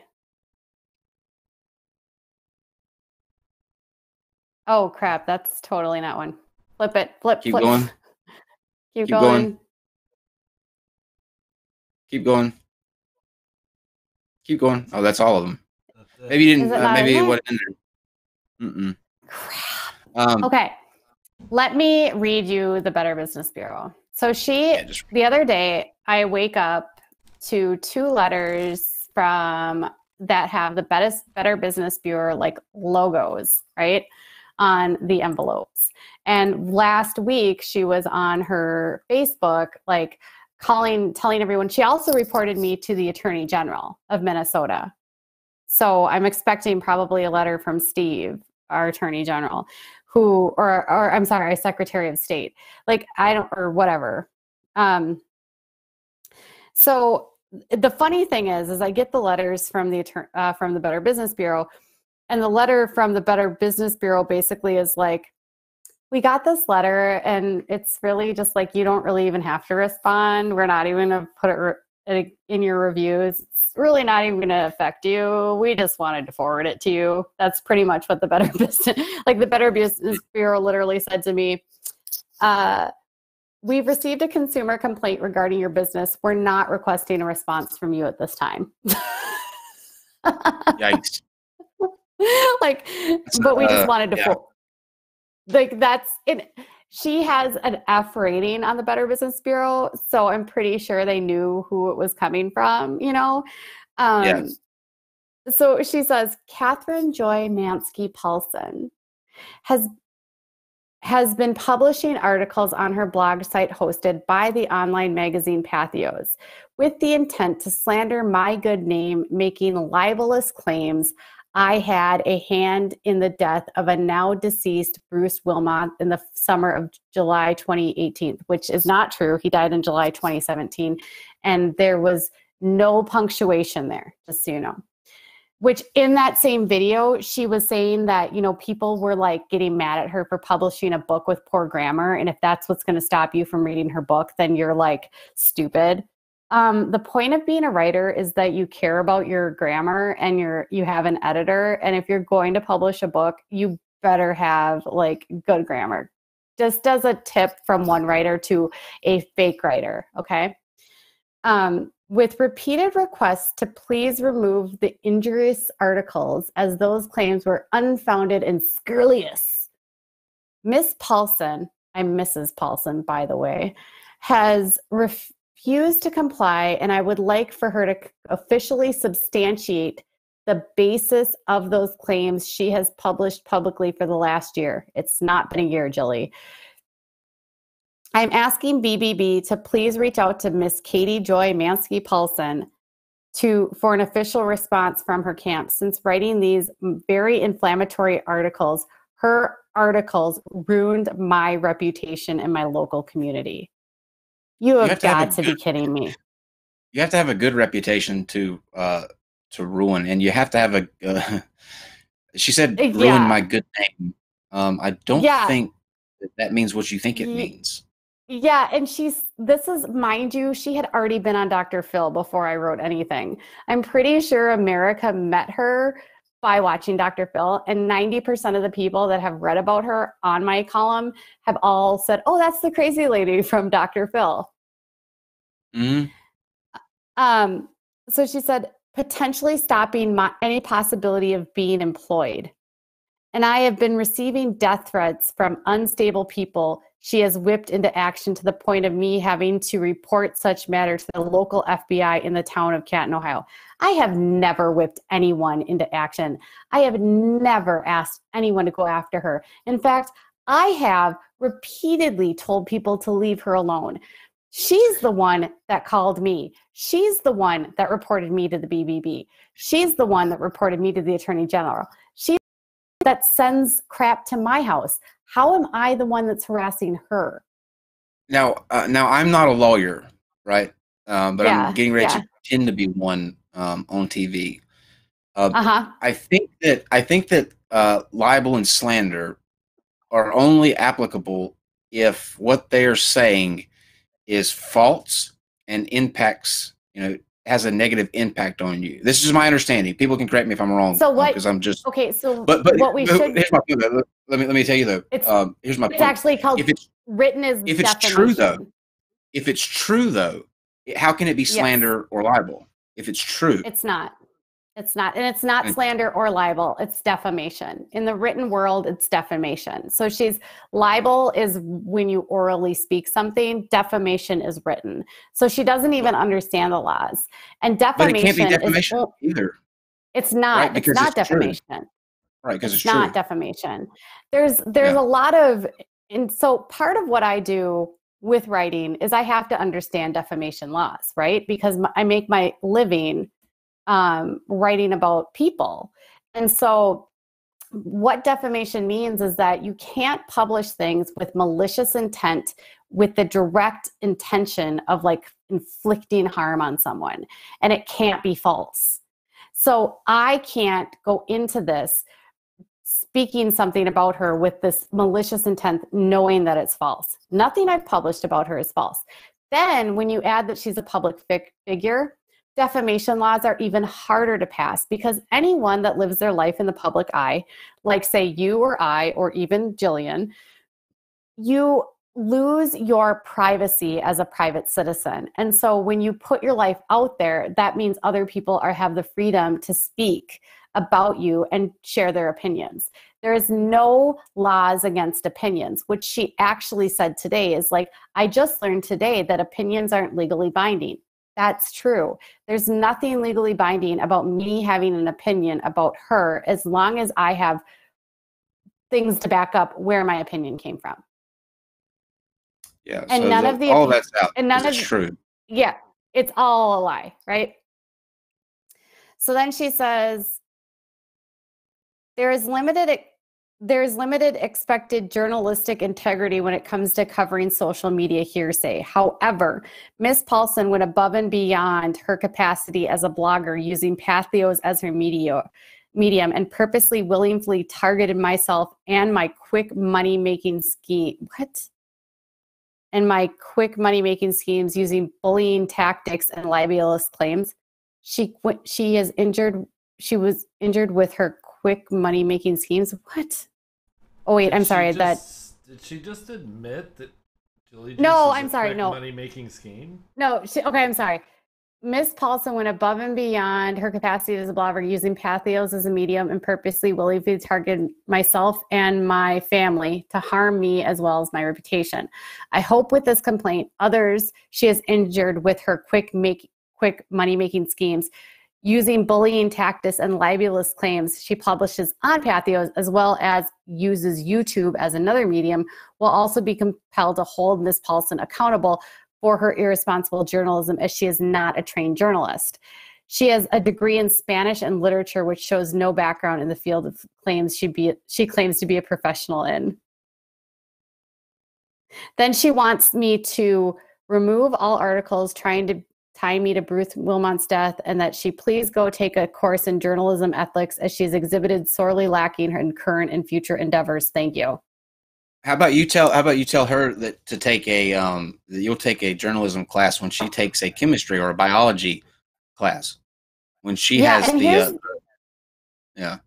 Oh crap! That's totally not one. Flip it. Flip. Keep flip. going. [laughs] Keep, Keep going. going. Keep going. Keep going. Oh, that's all of them. Maybe you didn't. it Uh, maybe in it wasn't in there. Mm-mm. Crap. Um, Okay. Let me read you the Better Business Bureau. So she yeah, just the other day I wake up to two letters from that have the Better, Better Business Bureau like logos, right? On the envelopes. And last week she was on her Facebook, like calling, telling everyone. She also reported me to the Attorney General of Minnesota. So I'm expecting probably a letter from Steve, our Attorney General, who, or, or I'm sorry, Secretary of State. Like I don't, or whatever. Um, so the funny thing is, is I get the letters from the uh, from the Better Business Bureau, and the letter from the Better Business Bureau basically is like, we got this letter, and it's really just like you don't really even have to respond. We're not even gonna put it re- in your reviews. It's really not even going to affect you. We just wanted to forward it to you. That's pretty much what the Better [laughs] Business, like the Better Business Bureau, literally said to me. Uh, We've received a consumer complaint regarding your business. We're not requesting a response from you at this time. [laughs] yikes. [laughs] like, but we uh, just wanted to, yeah. fo- like, that's it. She has an F rating on the Better Business Bureau, so I'm pretty sure they knew who it was coming from, you know? Um, Yes. So she says, Catherine Joy Mansky Paulson has has been publishing articles on her blog site hosted by the online magazine Patheos with the intent to slander my good name, making libelous claims I had a hand in the death of a now deceased Bruce Wilmot in the summer of July 2018, which is not true. He died in July 2017, and there was no punctuation there, just so you know which in that same video she was saying that you know people were like getting mad at her for publishing a book with poor grammar and if that's what's going to stop you from reading her book then you're like stupid um, the point of being a writer is that you care about your grammar and you're you have an editor and if you're going to publish a book you better have like good grammar just as a tip from one writer to a fake writer okay um, with repeated requests to please remove the injurious articles as those claims were unfounded and scurrilous. Miss Paulson, I'm Mrs. Paulson, by the way, has refused to comply, and I would like for her to officially substantiate the basis of those claims she has published publicly for the last year. It's not been a year, Jilly. I'm asking BBB to please reach out to Miss Katie Joy Mansky Paulson to for an official response from her camp. Since writing these very inflammatory articles, her articles ruined my reputation in my local community. You have, have to have got a to be kidding me. You have to have a good reputation to uh to ruin, and you have to have a. Uh, [laughs] she said, Uh, "Ruin yeah. my good name." Um, I don't Yeah. think that, that means what you think it means. Yeah, and she's this is mind you, she had already been on Dr. Phil before I wrote anything. I'm pretty sure America met her by watching Dr. Phil, and 90% of the people that have read about her on my column have all said, "Oh, that's the crazy lady [laughs] from Dr. Phil." Mhm. Um, so she said, potentially stopping my, any possibility of being employed. And I have been receiving death threats from unstable people. She has whipped into action to the point of me having to report such matter to the local FBI in the town of Canton, Ohio. I have never whipped anyone into action. I have never asked anyone to go after her. In fact, I have repeatedly told people to leave her alone. She's the one that called me. She's the one that reported me to the BBB. She's the one that reported me to the Attorney General. That sends crap to my house. How am I the one that's harassing her? Now, uh, now I'm not a lawyer, right? Um, but Yeah, I'm getting ready yeah. to pretend to be one um, on TV. Uh, Uh huh. I think that I think that uh, libel and slander are only applicable if what they're saying is false and impacts, you know, has a negative impact on you. This is my understanding. People can correct me if I'm wrong. So what- Because I'm just. Okay, so But but what we but should here's my point. though. Let me let me tell you though. It's- um, here's my it's point. actually called if it's written as if it's true, though, if it's true though, how can it be Yes. slander or libel? If it's true, It's not. It's not, and it's not slander or libel. It's defamation. In the written world, it's defamation. So she's libel is when you orally speak something. Defamation is written. So she doesn't even understand the laws. And defamation, But it can't be defamation o- either, it's not. Right, it's not it's true. defamation right? Because it's, it's not true. defamation there's there's Yeah. a lot of and so part of what i do with writing is i have to understand defamation laws right because I make my living um, writing about people and so what defamation means is that you can't publish things with malicious intent with the direct intention of like inflicting harm on someone and it can't be false so i can't go into this speaking something about her with this malicious intent, knowing that it's false. Nothing I've published about her is false. Then, when you add that she's a public fig- figure, defamation laws are even harder to pass because anyone that lives their life in the public eye, like say you or I or even Jillian, you lose your privacy as a private citizen. And so when you put your life out there, that means other people are have the freedom to speak about you and share their opinions. There is no laws against opinions, which she actually said today is like, I just learned today that opinions aren't legally binding. That's true. There's nothing legally binding about me having an opinion about her as long as I have things to back up where my opinion came from. Yeah. And so none the- of the all opi- that's out. and none of true. Yeah, it's all a lie, right? So then she says there is limited there is limited expected journalistic integrity when it comes to covering social media hearsay. However, Ms. Paulson went above and beyond her capacity as a blogger using Patheos as her media medium and purposely willingly targeted myself and my quick money making scheme. What? and my quick money making schemes using bullying tactics and libelous claims. She she is injured. She was injured with her quick money making schemes. What? Oh wait, I'm she sorry. That Did she just admit that Julie No, I'm a sorry, quick no. money-making scheme? no. She, okay, I'm sorry. Miss Paulson went above and beyond her capacity as a blogger, using Patheos as a medium and purposely willingly targeted myself and my family to harm me as well as my reputation. I hope with this complaint, others she has injured with her quick make quick money making schemes. Using bullying tactics and libelous claims she publishes on Patheos as well as uses YouTube as another medium will also be compelled to hold Miss Paulson accountable for her irresponsible journalism as she is not a trained journalist. She has a degree in Spanish and literature, which shows no background in the field of claims she be she claims to be a professional in. Then she wants me to remove all articles trying to tie me to Bruce Wilmot's death and that she please go take a course in journalism ethics as she's exhibited sorely lacking in current and future endeavors. Thank you. How about you tell? How about you tell her that to take a um that you'll take a journalism class when she takes a chemistry or a biology class when she Yeah, has the uh, yeah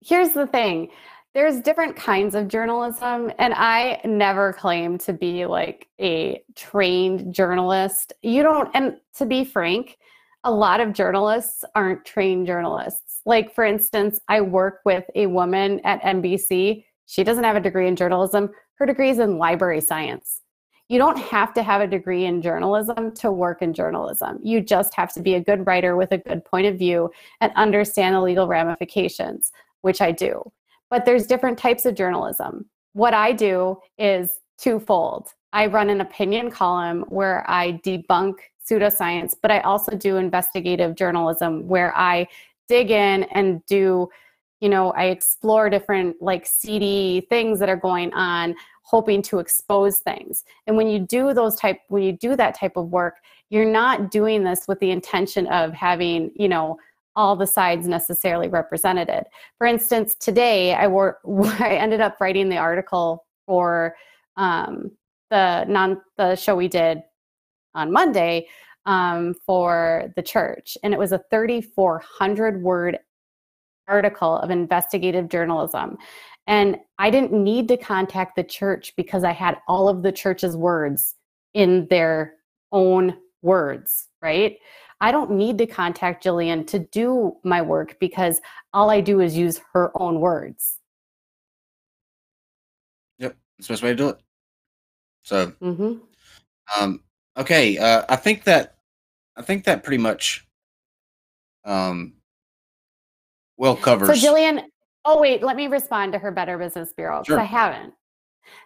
here's the thing there's different kinds of journalism and i never claim to be like a trained journalist. You don't and to be frank a lot of journalists aren't trained journalists. Like for instance i work with a woman at nbc she doesn't have a degree in journalism. Her degree is in library science. You don't have to have a degree in journalism to work in journalism. You just have to be a good writer with a good point of view and understand the legal ramifications which I do. But there's different types of journalism. What I do is twofold. I run an opinion column where I debunk pseudoscience, but I also do investigative journalism where I dig in and do, you know, I explore different like CD things that are going on, hoping to expose things. And when you do those type, when you do that type of work, you're not doing this with the intention of having, you know, all the sides necessarily represented. For instance, today I wore [laughs] I ended up writing the article for um, the non the show we did on Monday um, for the church, and it was a 3,400 word article of investigative journalism. And I didn't need to contact the church because I had all of the church's words in their own words, right? I don't need to contact Jillian to do my work because all I do is use her own words. Yep, that's the best way to do it. So, hmm um, okay, uh, I think that I think that pretty much um, well covers. So Jillian, oh wait, let me respond to her Better Business Bureau because Sure. I haven't.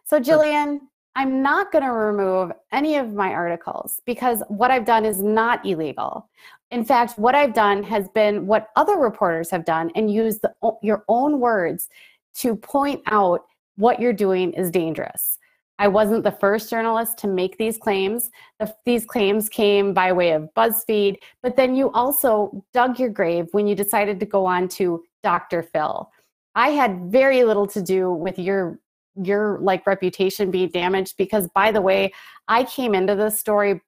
So Sure. I'm not going to remove any of my articles because what I've done is not illegal. In fact, what I've done has been what other reporters have done and used the, your own words to point out what you're doing is dangerous. I wasn't the first journalist to make these claims. The, these claims came by way of BuzzFeed, but then you also dug your grave when you decided to go on to Dr. Phil. I had very little to do with your your like reputation be damaged because by the way, I came into this story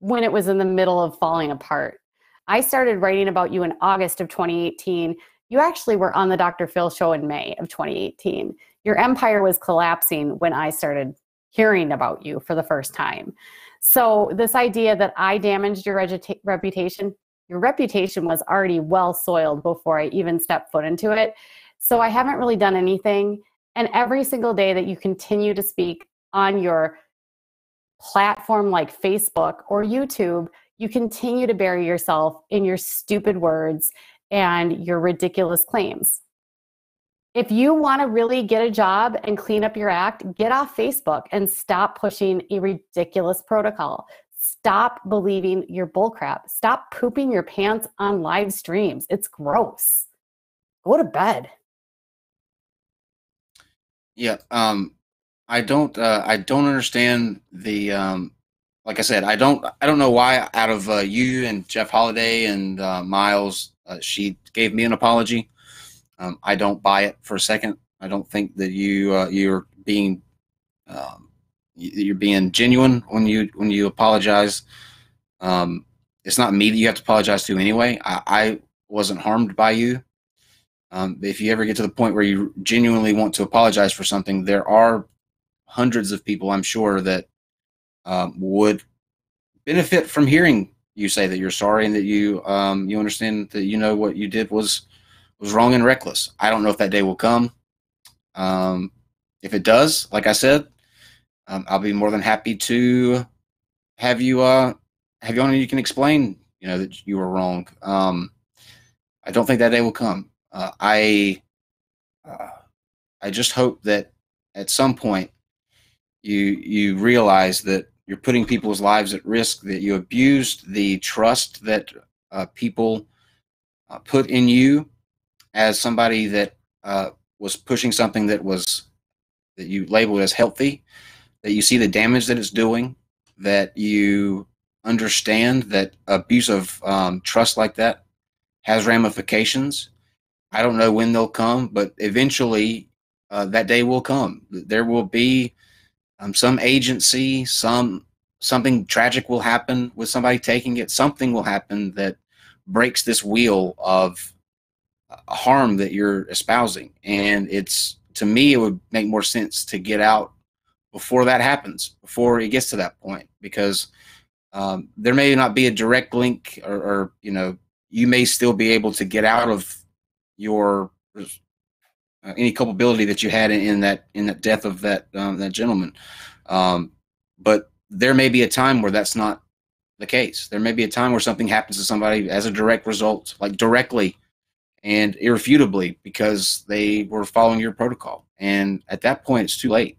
when it was in the middle of falling apart. I started writing about you in August of 2018. You actually were on the Dr. Phil show in May of 2018. Your empire was collapsing when I started hearing about you for the first time. So, this idea that I damaged your reputa- reputation, your reputation was already well soiled before I even stepped foot into it. So, I haven't really done anything. And every single day that you continue to speak on your platform like Facebook or YouTube, you continue to bury yourself in your stupid words and your ridiculous claims. If you want to really get a job and clean up your act, get off Facebook and stop pushing a ridiculous protocol. Stop believing your bullcrap. Stop pooping your pants on live streams. It's gross. Go to bed. Yeah, um, I don't. Uh, I don't understand the. Um, like I said, I don't. I don't know why out of uh, you and Jeff Holiday and uh, Myles, uh, she gave me an apology. Um, I don't buy it for a second. I don't think that you uh, you're being um, you- you're being genuine when you when you apologize. Um, it's not me that you have to apologize to anyway. I, I wasn't harmed by you. Um, if you ever get to the point where you genuinely want to apologize for something, there are hundreds of people, I'm sure, that um, would benefit from hearing you say that you're sorry and that you um, you understand that you know what you did was was wrong and reckless. I don't know if that day will come. Um, if it does, like I said, um, I'll be more than happy to have you uh, have you on and you can explain you know that you were wrong. Um, I don't think that day will come. Uh, I uh, I just hope that at some point you you realize that you're putting people's lives at risk, that you abused the trust that uh, people uh, put in you as somebody that uh, was pushing something that was that you labeled as healthy, that you see the damage that it's doing, that you understand that abuse of um, trust like that has ramifications. I don't know when they'll come, but eventually uh, that day will come. There will be um, some agency, some something tragic will happen with somebody taking it. Something will happen that breaks this wheel of uh, harm that you're espousing, and it's to me it would make more sense to get out before that happens, before it gets to that point, because um, there may not be a direct link, or, or you know, you may still be able to get out of your uh, any culpability that you had in, in that in that death of that um, that gentleman. Um, but there may be a time where that's not the case. There may be a time where something happens to somebody as a direct result, like directly and irrefutably, because they were following your protocol. And at that point, it's too late.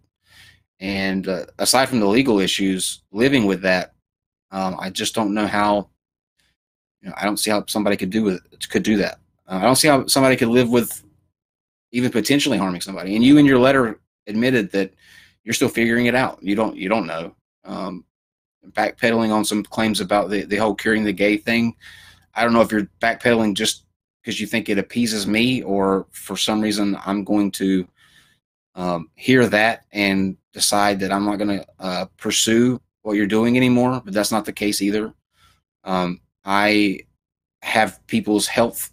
And uh, aside from the legal issues, living with that, um, I just don't know how. You know, I don't see how somebody could do with could do that. Uh, I don't see how somebody could live with even potentially harming somebody. And you in your letter admitted that you're still figuring it out. You don't you don't know. Um, backpedaling on some claims about the, the whole curing the gay thing. I don't know if you're backpedaling just because you think it appeases me or for some reason I'm going to um, hear that and decide that I'm not going to uh, pursue what you're doing anymore. But that's not the case either. Um, I have people's health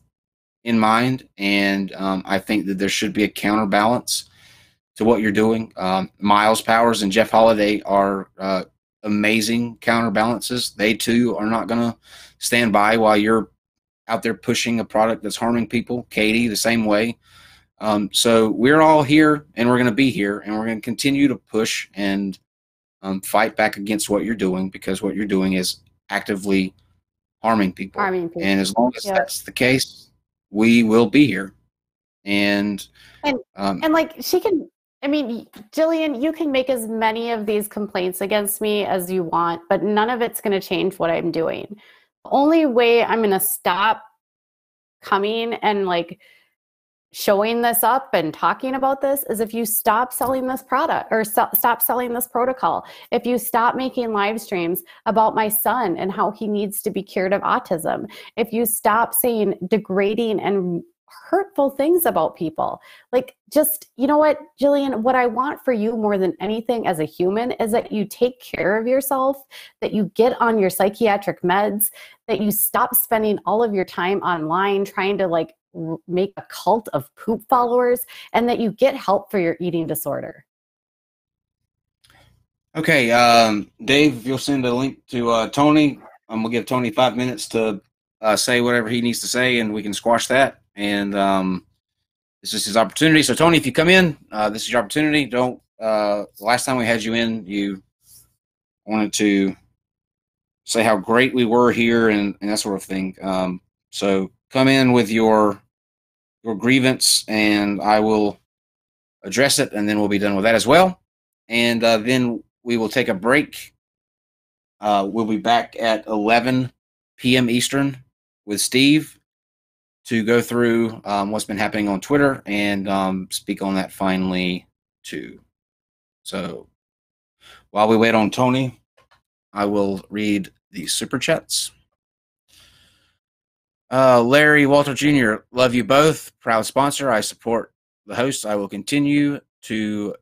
in mind, and um, I think that there should be a counterbalance to what you're doing. Um, Myles Powers and Jeff Holiday are uh, amazing counterbalances. They too are not going to stand by while you're out there pushing a product that's harming people. Katie, the same way. Um, so we're all here and we're going to be here and we're going to continue to push and um, fight back against what you're doing because what you're doing is actively harming people. Harming people. And as long as Yep. that's the case, we will be here. And, And- um, And like she can, I mean, Jillian, you can make as many of these complaints against me as you want, but none of it's going to change what I'm doing. The only way I'm going to stop coming and like showing this up and talking about this is if you stop selling this product or so- stop selling this protocol. If you stop making live streams about my son and how he needs to be cured of autism. If you stop saying degrading and hurtful things about people. Like, just, you know what, Jillian, what I want for you more than anything as a human is that you take care of yourself, that you get on your psychiatric meds, that you stop spending all of your time online trying to like make a cult of poop followers, and that you get help for your eating disorder. Okay, um, Dave, if you'll send a link to uh, Tony. I'm gonna give Tony five minutes to uh, say whatever he needs to say, and we can squash that. And um, this is his opportunity. So, Tony, if you come in, uh, this is your opportunity. Don't. Uh, last time we had you in, you wanted to say how great we were here and, and that sort of thing. Um, so, come in with your your grievance, and I will address it, and then we'll be done with that as well and uh, then we will take a break. Uh, we'll be back at 11 p.m. Eastern with Steve to go through um, what's been happening on Twitter and um, speak on that finally too. So while we wait on Tony, I will read the super chats. Uh, Larry Walter Jr., love you both. Proud sponsor. I support the hosts. I will continue to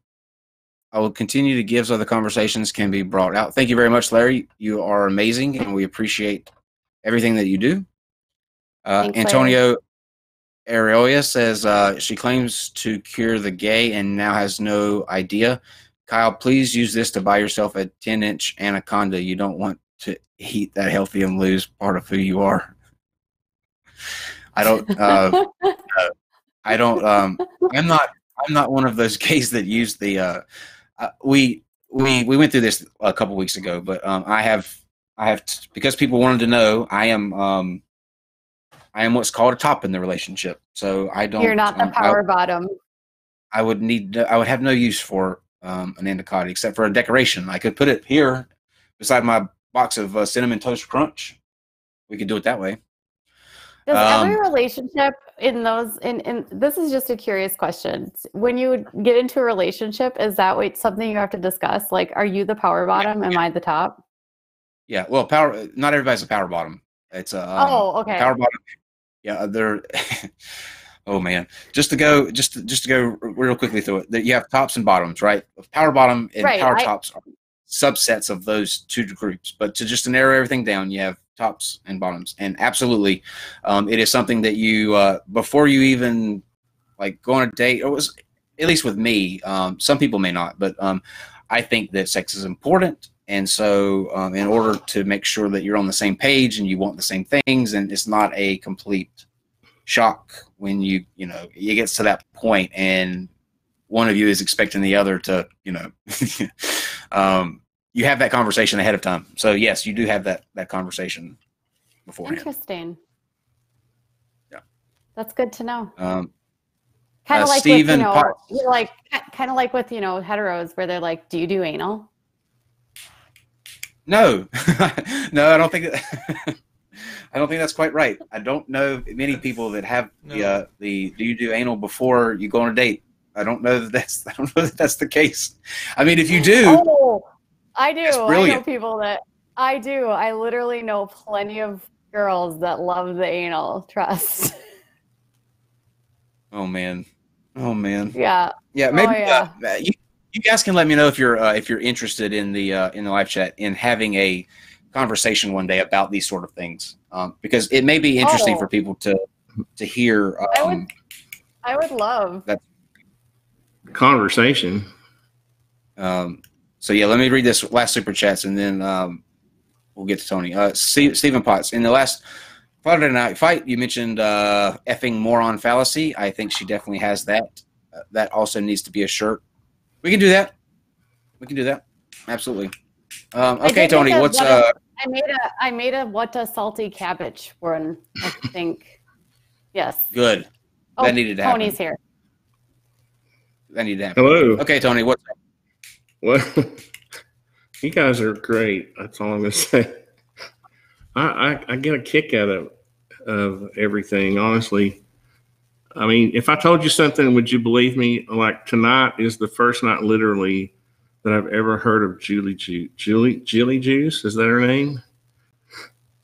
I will continue to give so the conversations can be brought out. Thank you very much, Larry. You are amazing, and we appreciate everything that you do. Uh, Thanks, Antonio Arroyo says uh, she claims to cure the gay and now has no idea. Kyle, please use this to buy yourself a 10 inch anaconda. You don't want to eat that healthy and lose part of who you are. I don't. [laughs] Uh, I don't. Um, I'm not. I'm not one of those [laughs] gays that use the. Uh, uh, we we we went through this a couple weeks ago, but um, I have I have t- because people wanted to know. I am um, I am what's called a top in the relationship. So I don't. You're not the um, I- power bottom. I would need I would have no use for um, an anaconda except for a decoration. I could put it here beside my box of uh, cinnamon toast crunch. We could do it that way. Does Um, every relationship in those in, in this is just a curious question. When you get into a relationship, is that what something you have to discuss? Like, are you the power bottom? Am I the top? Yeah. Well, power. Not everybody's a power bottom. It's a um, oh, okay. power bottom. Yeah, they're. [laughs] oh man, just to go, just to, just to go real quickly through it. that You have tops and bottoms, right? Power bottom and Right, power I- tops are subsets of those two groups. But to just to narrow everything down, you have tops and bottoms, and absolutely, um, it is something that you uh, before you even like go on a date. It was at least with me. Um, some people may not, but um, I think that sex is important. And so, um, in order to make sure that you're on the same page and you want the same things, and it's not a complete shock when you, you know, it gets to that point and one of you is expecting the other to, you know, [laughs] um, you have that conversation ahead of time. So yes, you do have that that conversation beforehand. Interesting. Yeah. That's good to know. Um, Kind Uh, of like Stephen with, you know, Potts. like kind of like with you know heteros where they're like, "Do you do anal?" No, [laughs] no, I don't think that. [laughs] I don't think that's quite right. I don't know many people that have the uh, the do you do anal before you go on a date. I don't know that that's [laughs] I don't know that that's the case. I mean, if you do, Oh, I do. I know people that I do. I literally know plenty of girls that love the anal. Trust. [laughs] oh man, oh man, yeah. yeah, maybe Oh, yeah. Uh, you, you guys can let me know if you're uh, if you're interested in the uh, in the live chat in having a conversation one day about these sort of things um, because it may be interesting Oh. for people to to hear. I would- Um, I would love. That conversation. Um, So yeah, let me read this last super chats and then um, we'll get to Tony. Uh, Steve, Stephen Potts in the last Friday night fight, you mentioned uh, effing moron fallacy. I think she definitely has that. Uh, that also needs to be a shirt. We can do that. We can do that. Absolutely. Um, okay, Tony. What's what uh? I made a I made a what a salty cabbage one. I think. Yes. Good. Oh, that needed to happen. Tony's here. That needed to happen. Hello. Okay, Tony. What's up? Well, [laughs] you guys are great. That's all I'm going [laughs] to say. I, I, I get a kick out of of everything. Honestly, I mean, if I told you something, would you believe me? Like tonight is the first night, literally, that I've ever heard of Julie Ju- Julie Julie Juice. Is that her name?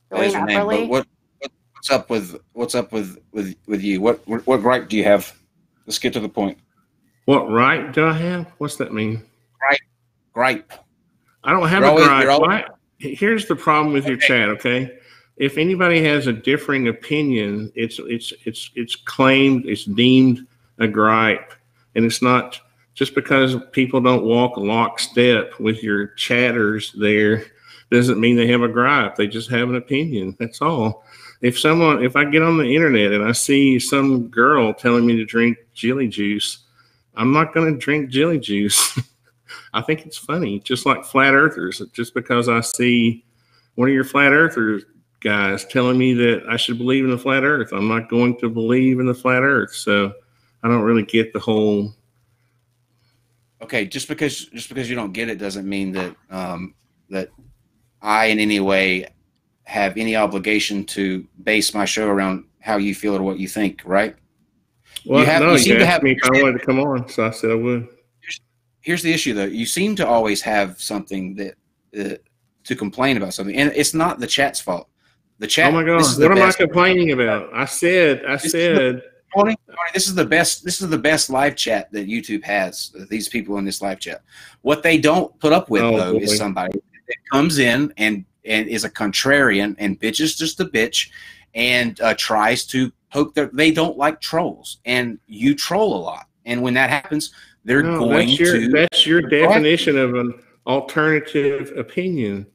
That is Going your name, but what, what what's up with what's up with with with you? What what, what gripe do you have? Let's get to the point. What right do I have? What's that mean? Gripe. I don't have You're a always- gripe. always- Here's the problem with your chat, okay? If anybody has a differing opinion, it's it's it's it's claimed, it's deemed a gripe, and it's not just because people don't walk lockstep with your chatters there doesn't mean they have a gripe. They just have an opinion. That's all. If someone, if I get on the internet and I see some girl telling me to drink jelly juice, I'm not going to drink jelly juice. [laughs] I think it's funny, just like flat earthers. Just because I see one of your flat earthers guys telling me that I should believe in the flat earth, I'm not going to believe in the flat earth. So I don't really get the whole. Okay, just because just because you don't get it doesn't mean that um, that I in any way have any obligation to base my show around how you feel or what you think. Right? Well, have- no, you you, seem to have- me if I wanted to come on, so I said I would. Here's the issue, though. You seem to always have something that uh, to complain about something, and it's not the chat's fault. The chat. oh my God, the what am I complaining about? I said, I This said, Tony, this is the best. This is the best live chat that YouTube has. These people in this live chat. What they don't put up with Oh, though boy. is somebody that comes in and and is a contrarian and bitches just a bitch and uh, tries to poke their. They don't like trolls, and you troll a lot. And when that happens, they're no, going that's your to. that's your definition of an alternative opinion.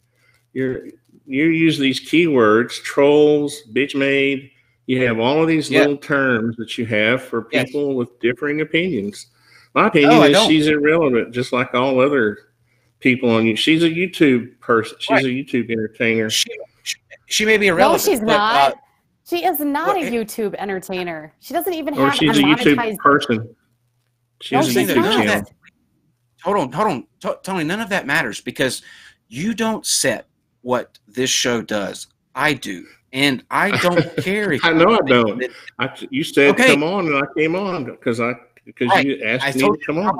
You're you use these keywords, trolls, bitch made. You have all of these Yeah. little terms that you have for Yes. people with differing opinions. My opinion No, I is don't. she's irrelevant, just like all other people on you. She's a YouTube person. She's Right. a YouTube entertainer. she, she, she may be irrelevant No, irrelevant. she's but, not. uh, she is not what- a YouTube entertainer. She doesn't even Or have she's a a YouTube monetized. person. She No, has a she's YouTube not. channel. hold on, hold on, T- Tony. None of that matters because you don't set what this show does. I do, and I don't [laughs] care. If I know I don't. I, you said Okay. come on, and I came on because I because Right. you asked I me to come on.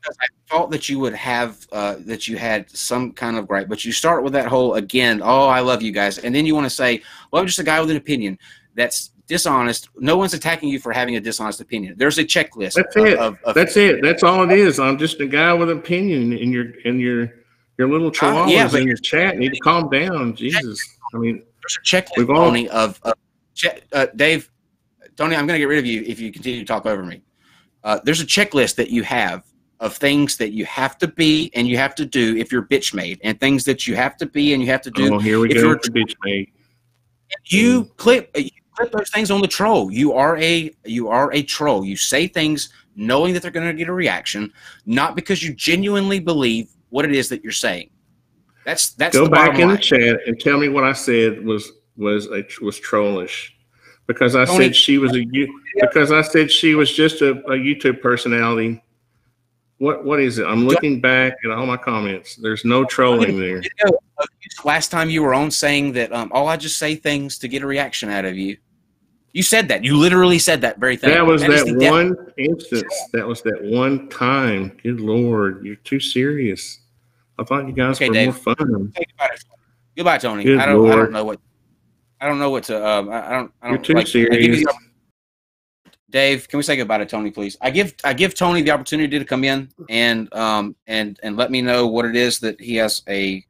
because I thought that you would have uh, that you had some kind of gripe, but you start with that whole again. Oh, I love you guys, and then you want to say, "Well, I'm just a guy with an opinion." That's dishonest. No one's attacking you for having a dishonest opinion. There's a checklist. That's of, it. Of, of, That's it. That's all it is. I'm just a guy with an opinion, and your and your your little chihuahuas Uh, yeah, in your chat need to calm down. Jesus, I mean, there's a checklist, We've all- Tony, of, of uh, Dave, Tony, I'm going to get rid of you if you continue to talk over me. Uh, there's a checklist that you have of things that you have to be and you have to do if you're bitch made, and things that you have to be and you have to do. oh, here we if go you're- bitch mate. You clip you clip those things on the troll. You are a you are a troll. You say things knowing that they're going to get a reaction, not because you genuinely believe what it is that you're saying. That's that's Go the back in line. the chat and tell me what I said was was a, was trollish, because I Tony- said she was a you- because I said she was just a, a YouTube personality. What what is it? I'm looking back at all my comments. There's no trolling there. Uh, last time you were on saying that, um, oh, I just say things to get a reaction out of you. You said that. You literally said that very thing. That was that depth- one instance. That was that one time. Good lord, you're too serious. I thought you guys Okay, were Dave. more fun. Goodbye, Tony. Good I don't. I don't know what. I don't know what to. Um, I I don't. I You're don't. too like, serious. Dave, can we say goodbye to Tony, please? I give I give Tony the opportunity to come in and um and and let me know what it is that he has a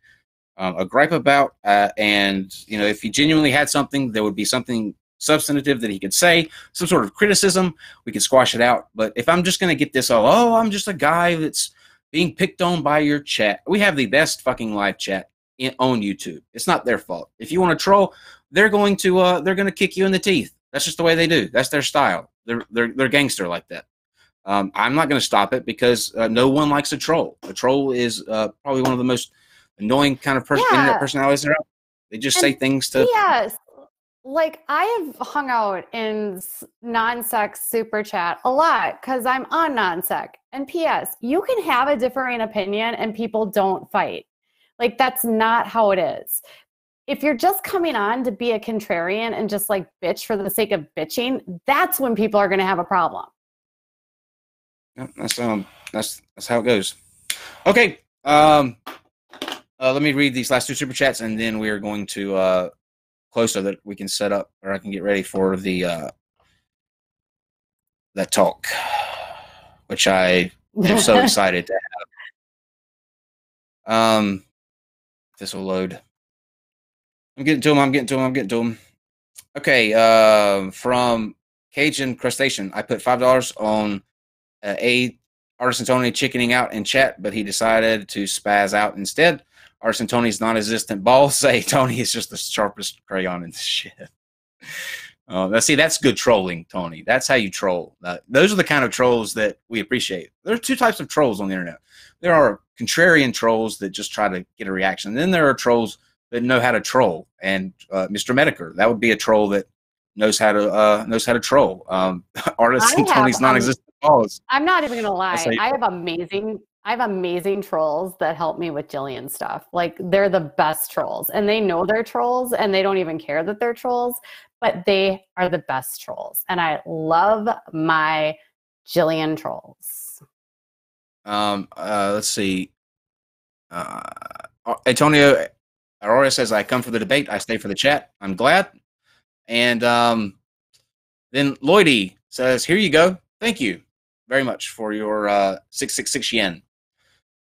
um, a gripe about, uh, and you know if he genuinely had something, there would be something substantive that he could say, some sort of criticism. We could squash it out. But if I'm just going to get this, oh, oh, I'm just a guy that's being picked on by your chat. We have the best fucking live chat in, on YouTube. It's not their fault. If you want to troll, they're going to uh, they're going to kick you in the teeth. That's just the way they do. That's their style. They're they're they're gangster like that. Um, I'm not going to stop it because uh, no one likes a troll. A troll is uh, probably one of the most annoying kind of person, Yeah. personalities there. They just say things to. Yes. Like I have hung out in non-sec super chat a lot because I'm on non-sec. And P.S. You can have a differing opinion and people don't fight. Like that's not how it is. If you're just coming on to be a contrarian and just like bitch for the sake of bitching, that's when people are going to have a problem. Yeah, that's um that's that's how it goes. Okay. Um uh, let me read these last two super chats and then we are going to uh close so that we can set up or I can get ready for the uh that talk which I am so [laughs] excited to have. Um this will load. I'm getting to him, I'm getting to him, I'm getting to him. Okay, uh, from Cajun Crustacean, I put five dollars on uh, a Artisan Tony chickening out in chat, but he decided to spaz out instead. Artisan Tony's non-existent balls [laughs] say Tony is just the sharpest crayon in the shit. Uh, now see, that's good trolling, Tony. That's how you troll. Uh, those are the kind of trolls that we appreciate. There are two types of trolls on the internet. There are contrarian trolls that just try to get a reaction. And then there are trolls that know how to troll. And uh, Mr. Mediker, that would be a troll that knows how to uh, knows how to troll. Um, [laughs] Artisan have, Tony's non-existent balls. I'm not even gonna lie. That's how you- I have amazing I have amazing trolls that help me with Jillian stuff. Like they're the best trolls. And they know they're trolls and they don't even care that they're trolls, but they are the best trolls. And I love my Jillian trolls. Um, uh, let's see. Uh, Antonio Aurora says, "I come for the debate. I stay for the chat. I'm glad." And um, then Lloydie says, "Here you go. Thank you very much for your uh, six six six yen.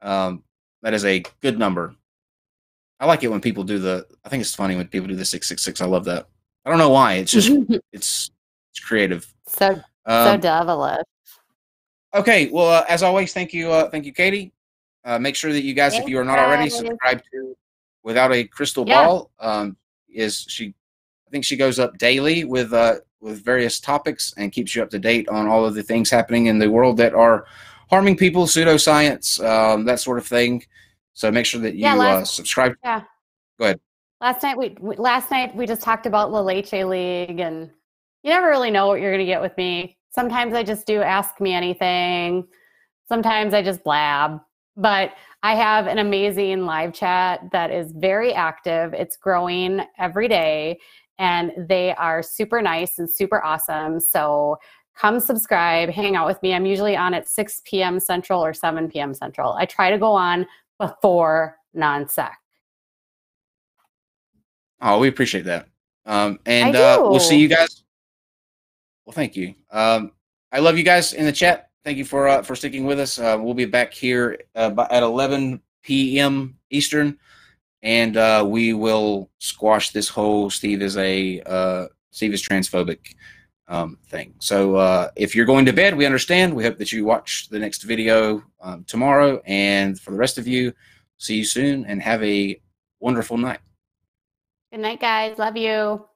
Um, that is a good number. I like it when people do the. I think it's funny when people do the six six six. I love that. I don't know why. It's just [laughs] it's it's creative. so so Um, devilish. Okay, well, uh, as always, thank you, uh, thank you, Katie. Uh, make sure that you guys, if you are not already, guys. subscribe to Without a Crystal Yeah. Ball. Um, is she? I think she goes up daily with uh, with various topics and keeps you up to date on all of the things happening in the world that are harming people, pseudoscience, um, that sort of thing. So make sure that you Yeah, uh, subscribe. Yeah. Go ahead. Last night we, we last night we just talked about La Leche League and you never really know what you're gonna get with me. Sometimes I just do ask me anything. Sometimes I just blab. But I have an amazing live chat that is very active. It's growing every day and they are super nice and super awesome. So come subscribe, hang out with me. I'm usually on at 6 p.m. Central or 7 p.m. Central. I try to go on before non-sec. Oh, we appreciate that. Um, and uh, we'll see you guys. Well, thank you. Um, I love you guys in the chat. Thank you for uh, for sticking with us. Uh, we'll be back here uh, at 11 p.m. Eastern, and uh, we will squash this whole Steve is a uh, Steve is transphobic um, thing. So uh, if you're going to bed, we understand. We hope that you watch the next video um, tomorrow, and for the rest of you, see you soon and have a wonderful night. Good night, guys. Love you.